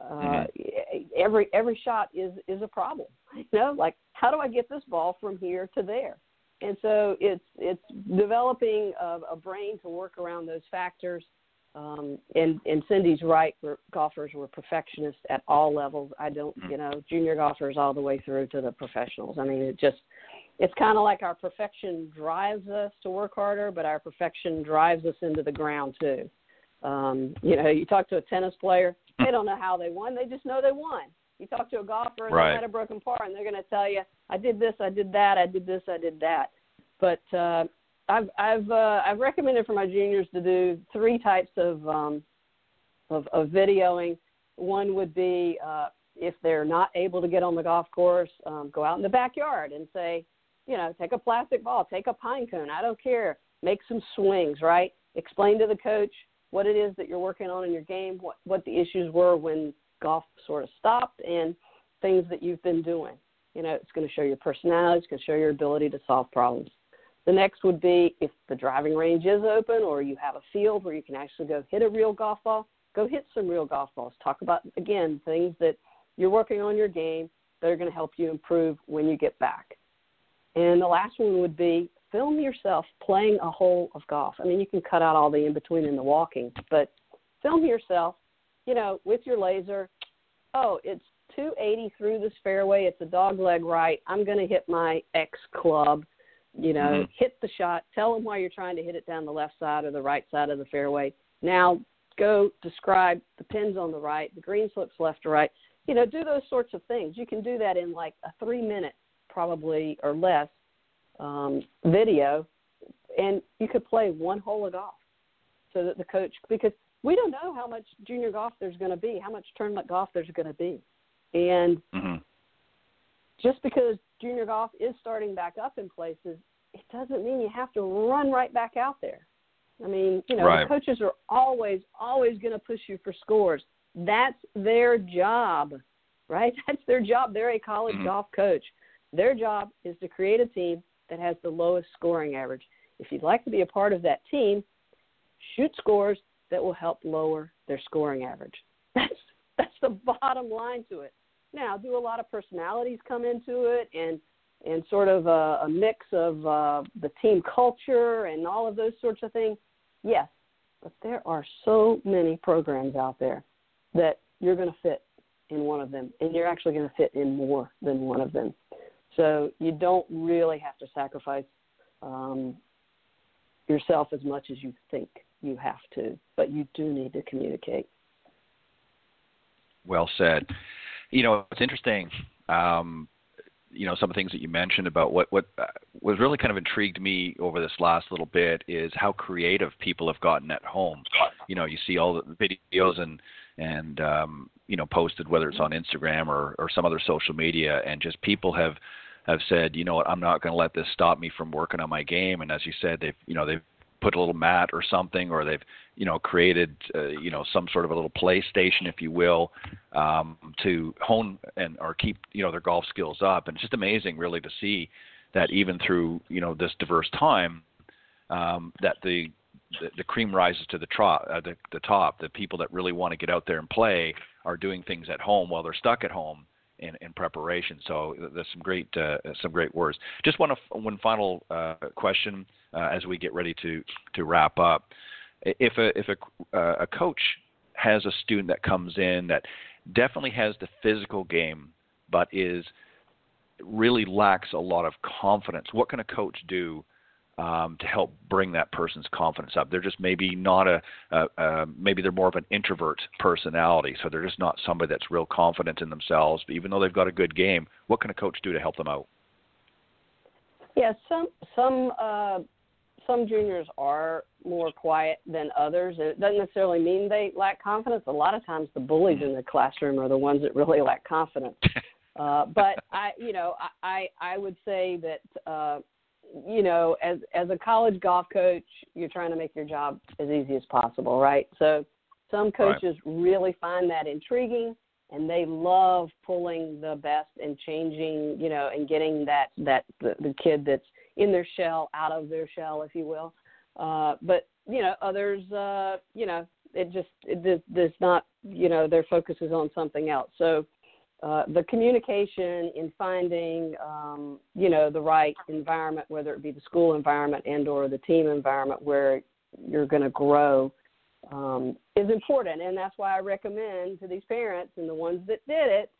Uh, mm-hmm. Every every shot is is a problem. You know, like how do I get this ball from here to there? And so it's it's developing a, a brain to work around those factors. Um, and and Cindy's right. We're, golfers were perfectionists at all levels. I don't, you know, junior golfers all the way through to the professionals. I mean, it just it's kind of like our perfection drives us to work harder, but our perfection drives us into the ground too. Um, you know, you talk to a tennis player, they don't know how they won. They just know they won. You talk to a golfer and right. they had a broken par, and they're going to tell you, "I did this, I did that, I did this, I did that." But uh, I've I've uh, I've recommended for my juniors to do three types of um, of, of videoing. One would be uh, if they're not able to get on the golf course, um, go out in the backyard and say, you know, take a plastic ball, take a pine cone, I don't care, make some swings, right? Explain to the coach what it is that you're working on in your game, what what the issues were when golf sort of stopped and things that you've been doing. You know, it's going to show your personality, it's going to show your ability to solve problems. The next would be if the driving range is open or you have a field where you can actually go hit a real golf ball, go hit some real golf balls. Talk about, again, things that you're working on your game that are going to help you improve when you get back. And the last one would be film yourself playing a hole of golf. I mean, you can cut out all the in between and the walking, but film yourself you know, with your laser, oh, it's 280 through this fairway. It's a dog leg right. I'm going to hit my X club. You know, mm-hmm. hit the shot. Tell them why you're trying to hit it down the left side or the right side of the fairway. Now go describe the pins on the right, the green slips left to right. you know, do those sorts of things. You can do that in like a three minute, probably or less, um, video, and you could play one hole of golf, so that the coach because we don't know how much junior golf there's going to be, how much tournament golf there's going to be, and hmm just because junior golf is starting back up in places, it doesn't mean you have to run right back out there. I mean, you know, Right. the coaches are always, always going to push you for scores. That's their job, right? That's their job. They're a college Mhm. golf coach. Their job is to create a team that has the lowest scoring average. If you'd like to be a part of that team, shoot scores that will help lower their scoring average. That's that's the bottom line to it. Now, do a lot of personalities come into it, and and sort of a, a mix of uh, the team culture and all of those sorts of things? Yes, but there are so many programs out there that you're going to fit in one of them, and you're actually going to fit in more than one of them. So you don't really have to sacrifice um, yourself as much as you think you have to, but you do need to communicate. Well said. You know, it's interesting. Um, you know, some of the things that you mentioned about what what uh, was really kind of intrigued me over this last little bit is how creative people have gotten at home. You know, you see all the videos and and um, you know posted whether it's on Instagram or or some other social media, and just people have have said, you know what, I'm not going to let this stop me from working on my game. And as you said, they've you know they've put a little mat or something, or they've you know created uh, you know some sort of a little PlayStation, if you will, um, to hone and or keep you know their golf skills up. And it's just amazing, really, to see that even through you know this diverse time, um, that the, the the cream rises to the, tro- uh, the the top. The people that really want to get out there and play are doing things at home while they're stuck at home in, in preparation. So there's some great uh, some great words. Just one one final uh, question uh, as we get ready to to wrap up. If a if a uh, a coach has a student that comes in that definitely has the physical game, but is really lacks a lot of confidence, what can a coach do um, to help bring that person's confidence up? They're just maybe not a, a, a maybe they're more of an introvert personality, so they're just not somebody that's real confident in themselves. But even though they've got a good game, what can a coach do to help them out? Yeah, some some uh, some juniors are more quiet than others. and It doesn't necessarily mean they lack confidence. A lot of times, the bullies in the classroom are the ones that really lack confidence. Uh, but I, you know, I I would say that uh, you know, as as a college golf coach, you're trying to make your job as easy as possible, right? So some Right. coaches really find that intriguing and they love pulling the best and changing, you know, and getting that that the, the kid that's in their shell out of their shell, if you will. Uh, but you know, others, uh, you know, it just it does not, you know, their focus is on something else. So uh, the communication in finding, um, you know, the right environment, whether it be the school environment and or the team environment where you're going to grow, um, is important. And that's why I recommend to these parents and the ones that did it,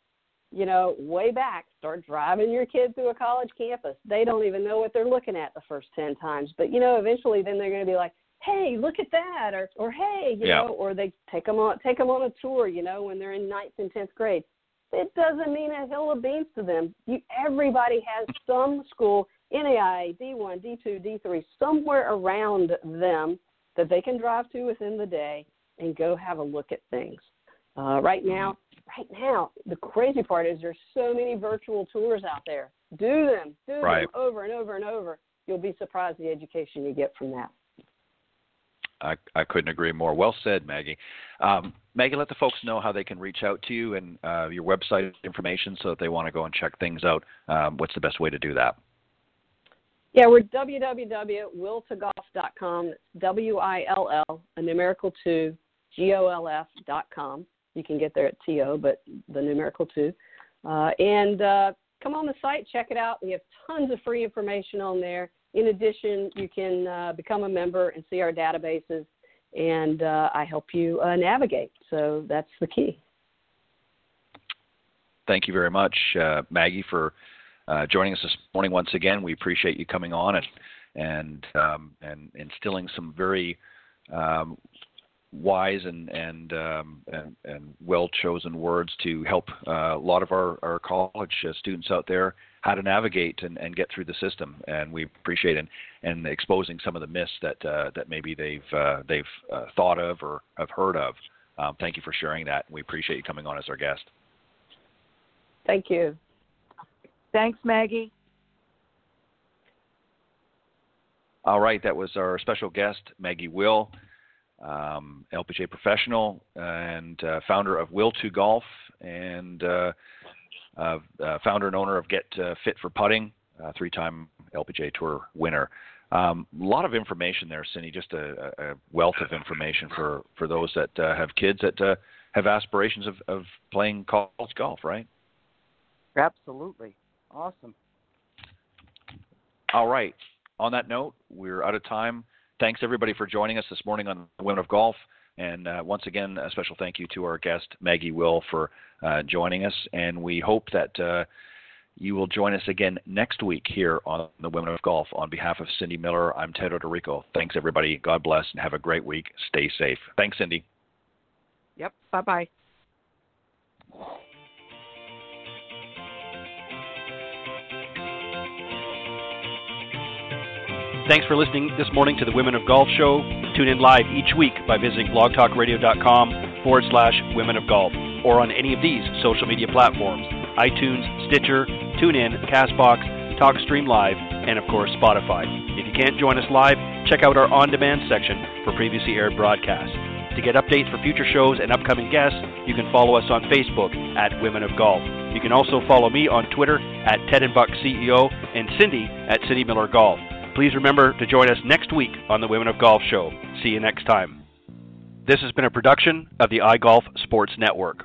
you know, way back, start driving your kid through a college campus. They don't even know what they're looking at the first 10 times. But, you know, eventually then they're going to be like, hey, look at that. Or, or hey, you Yeah. know, or they take them on, take them on a tour, you know, when they're in ninth and 10th grade. It doesn't mean a hill of beans to them. You, everybody has some school, NAIA, D1, D2, D3, somewhere around them that they can drive to within the day and go have a look at things. Uh, right now, right now, the crazy part is there's so many virtual tours out there. Do them, do Right. them over and over and over. You'll be surprised the education you get from that. I, I couldn't agree more. Well said, Maggie. Um, Maggie, let the folks know how they can reach out to you and uh, your website information so that they want to go and check things out. Um, what's the best way to do that? Yeah, we're www.will2golf.com. It's W-I-L-L, a numerical two, G-O-L-F dot com. You can get there at T-O, but the numerical two. Uh, and uh, come on the site, check it out. We have tons of free information on there. In addition, you can uh, become a member and see our databases, and uh, I help you uh, navigate. So that's the key. Thank you very much, uh, Maggie, for uh, joining us this morning once again. We appreciate you coming on and and um, and instilling some very um, wise and and um, and, and well chosen words to help uh, a lot of our, our college students out there how to navigate and, and get through the system. And we appreciate and and exposing some of the myths that uh, that maybe they've uh, they've uh, thought of or have heard of. Um, thank you for sharing that. We appreciate you coming on as our guest. Thank you. Thanks, Maggie. All right, that was our special guest, Maggie Will um, LPGA professional and uh, founder of Will2Golf and uh, uh, founder and owner of Get uh, Fit for Putting, three-time LPGA Tour winner. Um, a lot of information there, Cindy. Just a, a wealth of information for, for those that uh, have kids that uh, have aspirations of, of playing college golf, right? Absolutely. Awesome. All right. On that note, we're out of time thanks everybody for joining us this morning on Women of Golf. And uh, once again, a special thank you to our guest, Maggie Will, for uh, joining us. And we hope that uh, you will join us again next week here on the Women of Golf. On behalf of Cindy Miller, I'm Ted Oderico. Thanks, everybody. God bless and have a great week. Stay safe. Thanks, Cindy. Yep. Bye bye. Thanks for listening this morning to the Women of Golf Show. Tune in live each week by visiting blogtalkradio.com forward slash Women of Golf or on any of these social media platforms iTunes, Stitcher, TuneIn, Castbox, TalkStream Live, and of course Spotify. If you can't join us live, check out our on demand section for previously aired broadcasts. To get updates for future shows and upcoming guests, you can follow us on Facebook at Women of Golf. You can also follow me on Twitter at Ted and Buck CEO and Cindy at Cindy Miller Golf. Please remember to join us next week on the Women of Golf Show. See you next time. This has been a production of the iGolf Sports Network.